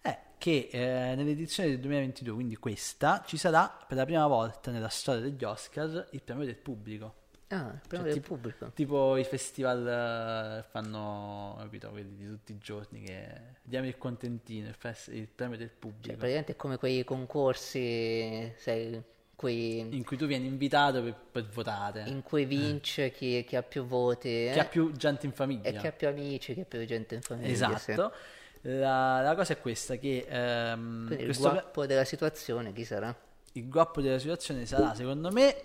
è che eh, nell'edizione del 2022, quindi questa, ci sarà per la prima volta nella storia degli Oscar il premio del pubblico. Ah, il premio Cioè, del tipo- pubblico. Tipo i festival eh, fanno, capito, quelli di tutti i giorni che diamo il contentino, il, fest- il premio del Cioè, pubblico, praticamente è come quei concorsi, sai, quei, in cui tu vieni invitato per, per votare, in cui vince chi, chi ha più voti chi eh, ha più gente in famiglia. e chi ha più amici, chi ha più gente in famiglia. sì. Esatto. La, la cosa è questa, che ehm, Quindi il questo pre- guappo della situazione chi sarà? il guappo della situazione sarà, secondo me,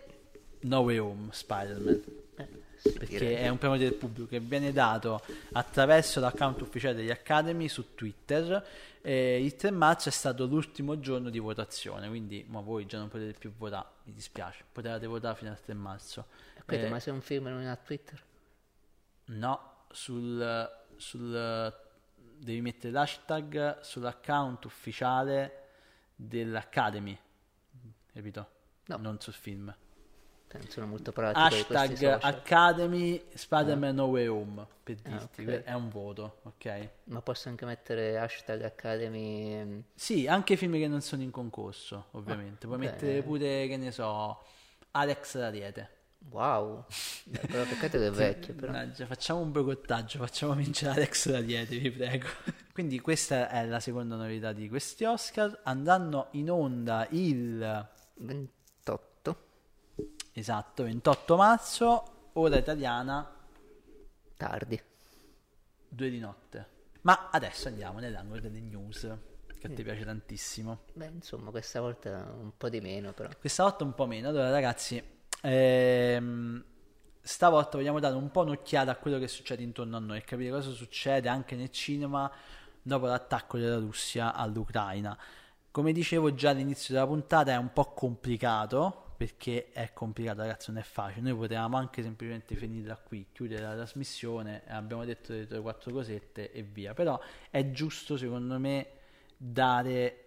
No Way Home Spider-Man. Eh, sì, Perché direi. è un premio del pubblico che viene dato attraverso l'account ufficiale degli Academy su Twitter. E il 3 marzo è stato l'ultimo giorno di votazione, quindi ma voi già non potete più votare, mi dispiace, potevate votare fino al 3 marzo. Aspetta, Eh, ma se un film non ha Twitter? No, sul, sul devi mettere l'hashtag sull'account ufficiale dell'Academy, capito? No. Non sul film. Non sono molto pratico Hashtag. Academy Spider-Man No Way Home, per Ah, dirti, ok. è un voto, ok? Ma posso anche mettere hashtag Academy... ehm, Sì, anche film che non sono in concorso, ovviamente. Puoi ok. mettere pure, che ne so, Alex Rariete. Wow, però peccato che è vecchio, però. Mannaggia, facciamo un boicottaggio, facciamo vincere Alex Rariete, vi prego. Quindi questa è la seconda novità di questi Oscar. Andranno in onda il 28, esatto 28 marzo, ora italiana, tardi. 2 di notte. Ma adesso andiamo nell'angolo delle news, che a te piace tantissimo. Beh, insomma, questa volta un po' di meno, però. Questa volta un po' meno. Allora, ragazzi, ehm, stavolta vogliamo dare un po' un'occhiata a quello che succede intorno a noi e capire cosa succede anche nel cinema dopo l'attacco della Russia all'Ucraina. Come dicevo già all'inizio della puntata, è un po' complicato. Perché è complicato, ragazzi, non è facile. Noi potevamo anche semplicemente finirla qui, chiudere la trasmissione, abbiamo detto le tre o quattro cosette e via. Però è giusto, secondo me, dare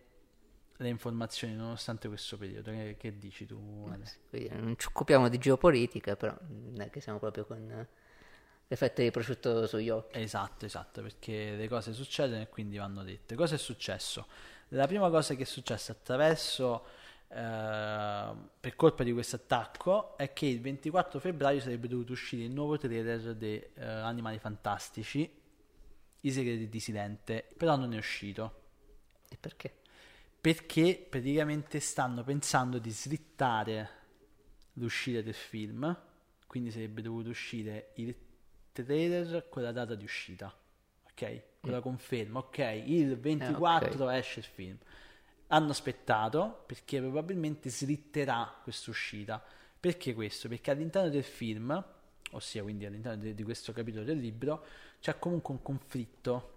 le informazioni nonostante questo periodo. Che, che dici tu? Ale? Quindi non ci occupiamo di geopolitica, però non è che siamo proprio con eh, l'effetto di prosciutto sugli occhi. Esatto, esatto, perché le cose succedono e quindi vanno dette. Cosa è successo? La prima cosa che è successa attraverso, eh, per colpa di questo attacco, è che il 24 febbraio sarebbe dovuto uscire il nuovo trailer di eh, Animali Fantastici, I segreti di Silente, però non è uscito. E perché? perché praticamente stanno pensando di slittare l'uscita del film, quindi sarebbe dovuto uscire il trailer con la data di uscita, ok? Con la conferma, ok? Il 24 esce il film. Hanno aspettato perché probabilmente slitterà questa uscita. Perché questo? Perché all'interno del film, ossia quindi all'interno di, di questo capitolo del libro, c'è comunque un conflitto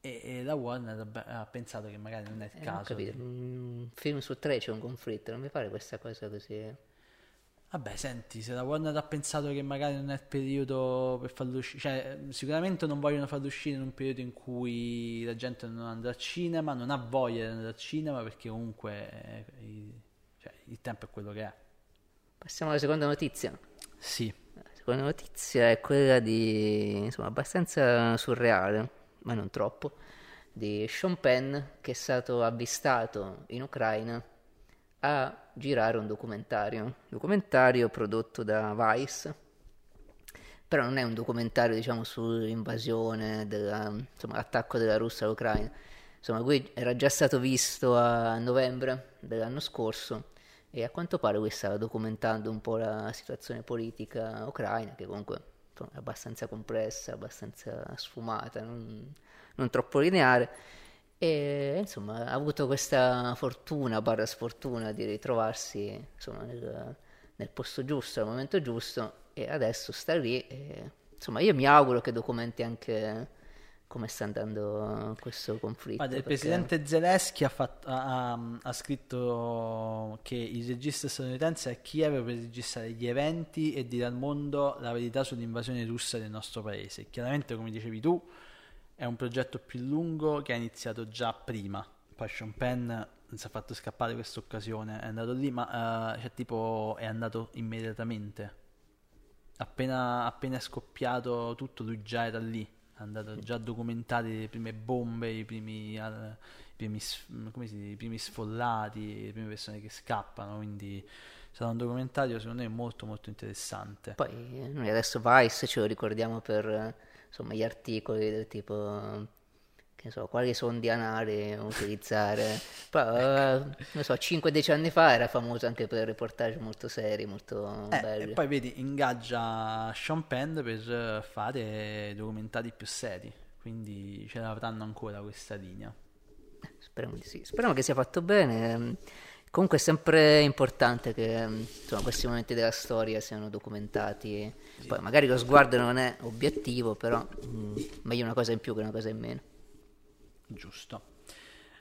e, e la Warner ha pensato che magari non è il Eh, non ho caso. capito. Un film su tre c'è un conflitto, non mi pare questa cosa così. Vabbè, senti, se la Warner ha pensato che magari non è il periodo per farlo uscire, cioè sicuramente non vogliono farlo uscire in un periodo in cui la gente non andrà al cinema, non ha voglia di andare al cinema perché comunque eh, cioè, il tempo è quello che è. Passiamo alla seconda notizia. Sì, La seconda notizia è quella di, insomma, abbastanza surreale, ma non troppo, di Sean Penn che è stato avvistato in Ucraina a girare un documentario, documentario prodotto da Vice, però non è un documentario, diciamo, sull'invasione, della, insomma, l'attacco della Russia all'Ucraina. Insomma, lui era già stato visto a novembre dell'anno scorso e a quanto pare lui stava documentando un po' la situazione politica ucraina, che comunque insomma, è abbastanza complessa, abbastanza sfumata, non, non troppo lineare. E insomma, ha avuto questa fortuna, barra sfortuna di ritrovarsi insomma, nel, nel posto giusto, al momento giusto, e adesso sta lì. E, insomma, io mi auguro che documenti anche come sta andando questo conflitto. Guarda, il perché- presidente Zelensky ha, fatto- ha- ha- ha scritto che il regista statunitense è a Kiev per registrare gli eventi e dire al mondo la verità sull'invasione russa del nostro paese. Chiaramente, come dicevi tu, è un progetto più lungo che ha iniziato già prima. Poi Sean Penn non si è fatto scappare questa occasione, è andato lì, ma eh, cioè, tipo è andato immediatamente. Appena, appena è scoppiato tutto, lui già era lì, è andato già a documentare le prime bombe, i primi, al- i primi, dice, i primi sfollati, le prime persone che scappano, quindi sarà un documentario secondo me molto molto interessante. Poi noi adesso Vice ce lo ricordiamo per insomma, gli articoli del tipo che so, quali sondi anali utilizzare. Però, eh, non so, 5-10 anni fa era famoso anche per reportage molto seri, molto Eh, e belli. poi vedi, ingaggia Sean Penn per eh, fare documentari più seri, quindi ce l'avranno ancora questa linea. Speriamo di sì. Speriamo che sia fatto bene. Comunque è sempre importante che ehm, insomma, questi momenti della storia siano documentati. Poi magari lo sguardo non è obiettivo, però mm, meglio una cosa in più che una cosa in meno. Giusto.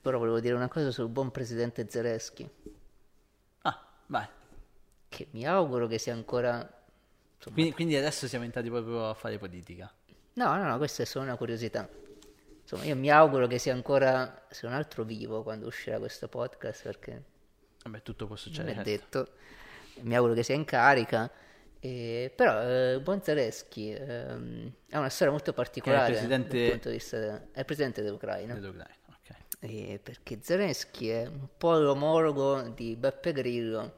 Però volevo dire una cosa sul buon presidente Zelensky, Ah, vai. che mi auguro che sia ancora... insomma- Quindi, quindi adesso siamo entrati proprio a fare politica. No, no, no, questa è solo una curiosità. Insomma, io mi auguro che sia ancora, se non altro, vivo quando uscirà questo podcast, perché Vabbè, tutto può non succedere. è certo. detto. mi auguro che sia in carica. E- però eh, buon Zelensky ehm, ha una storia molto particolare presidente- dal punto di vista è il presidente dell'Ucraina. Dell'Ucraina, ok. Eh, perché Zelensky è un po' l'omologo di Beppe Grillo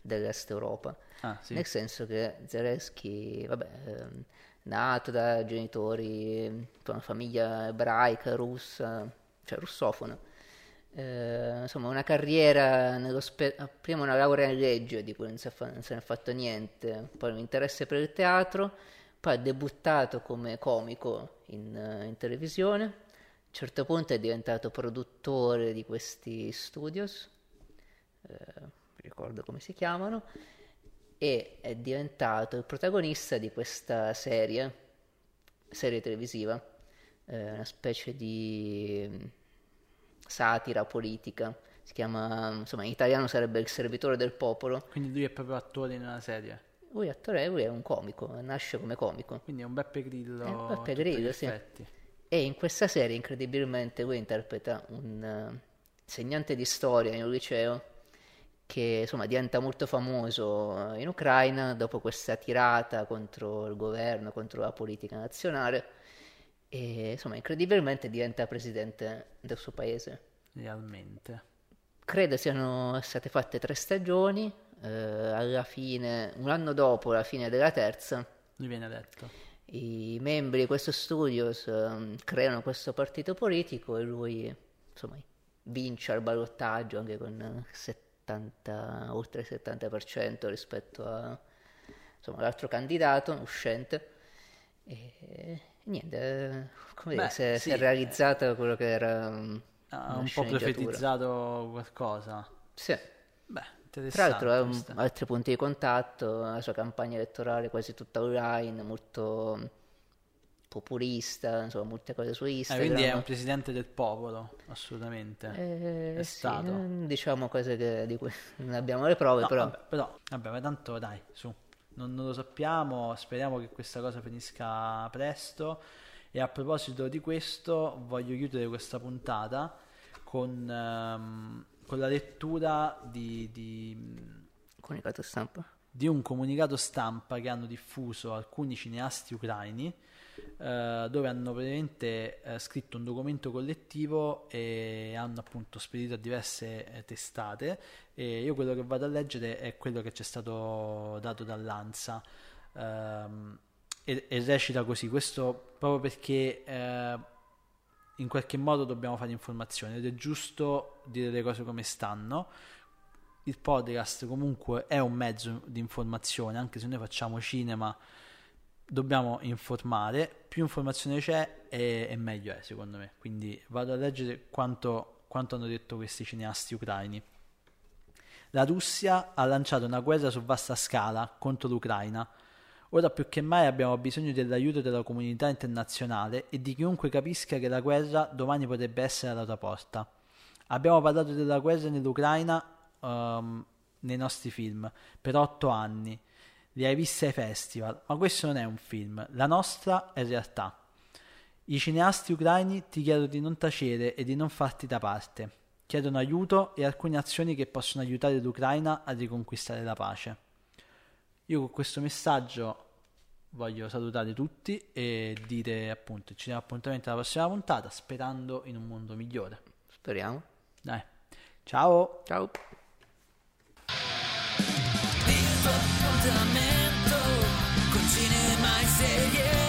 dell'Est Europa. Ah, sì. Nel senso che Zelensky, vabbè, ehm, nato da genitori, da una famiglia ebraica, russa, cioè russofona, eh, insomma una carriera nello spe- prima una laurea in legge di cui non fa- non se ne è fatto niente, poi un interesse per il teatro, poi ha debuttato come comico in, eh, in televisione, a un certo punto è diventato produttore di questi studios, eh, ricordo come si chiamano, e è diventato il protagonista di questa serie, serie televisiva, eh, una specie di satira politica, si chiama, insomma in italiano sarebbe Il servitore del popolo, Quindi lui è proprio attore nella serie. lui è attore, lui è un comico, nasce come comico. Quindi è un Beppe Grillo. È un Beppe Grillo, sì. effetti. E in questa serie, incredibilmente, lui interpreta un eh, insegnante di storia in un liceo che insomma diventa molto famoso in Ucraina dopo questa tirata contro il governo, contro la politica nazionale e insomma incredibilmente diventa presidente del suo paese. Realmente. Credo siano state fatte tre stagioni, eh, alla fine, un anno dopo la fine della terza, Lui viene eletto. i membri di questo studios ehm, creano questo partito politico e lui insomma vince al ballottaggio anche con eh, 70, oltre il 70% rispetto a insomma, all'altro candidato uscente e niente eh, come dire, Beh, si, è, si sì, è realizzato quello che era una un po' profetizzato qualcosa. sì. Beh, Tra l'altro ha un- altri punti di contatto, la sua campagna elettorale quasi tutta online, molto mm, populista, insomma molte cose su Eh, Instagram. quindi è un presidente del popolo, assolutamente. Eh, è sì, stato. diciamo cose che- di cui non abbiamo le prove, No, però vabbè, però, vabbè, ma tanto dai, su. Non, non lo sappiamo, speriamo che questa cosa finisca presto. E a proposito di questo, voglio chiudere questa puntata con, ehm, con la lettura di, di- comunicato stampa. di un comunicato stampa che hanno diffuso alcuni cineasti ucraini, eh, dove hanno praticamente eh, scritto un documento collettivo e hanno appunto spedito a diverse eh, testate. E io quello che vado a leggere è quello che ci è stato dato dall'ANSA. ehm, e, e recita così, questo proprio perché eh, in qualche modo dobbiamo fare informazione ed è giusto dire le cose come stanno il podcast comunque è un mezzo di informazione, anche se noi facciamo cinema, dobbiamo informare, più informazione c'è e, e meglio è secondo me. Quindi vado a leggere quanto, quanto hanno detto questi cineasti ucraini. La Russia ha lanciato una guerra su vasta scala contro l'Ucraina. Ora più che mai abbiamo bisogno dell'aiuto della comunità internazionale e di chiunque capisca che la guerra domani potrebbe essere alla tua porta. Abbiamo parlato della guerra nell'Ucraina ehm, nei nostri film per otto anni. Li hai visti ai festival, ma questo non è un film, la nostra è realtà. I cineasti ucraini ti chiedono di non tacere e di non farti da parte. Chiedono aiuto e alcune azioni che possono aiutare l'Ucraina a riconquistare la pace. Io con questo messaggio voglio salutare tutti e dire appunto ci diamo appuntamento alla prossima puntata sperando in un mondo migliore. Speriamo. Dai, ciao! Ciao. Il tuo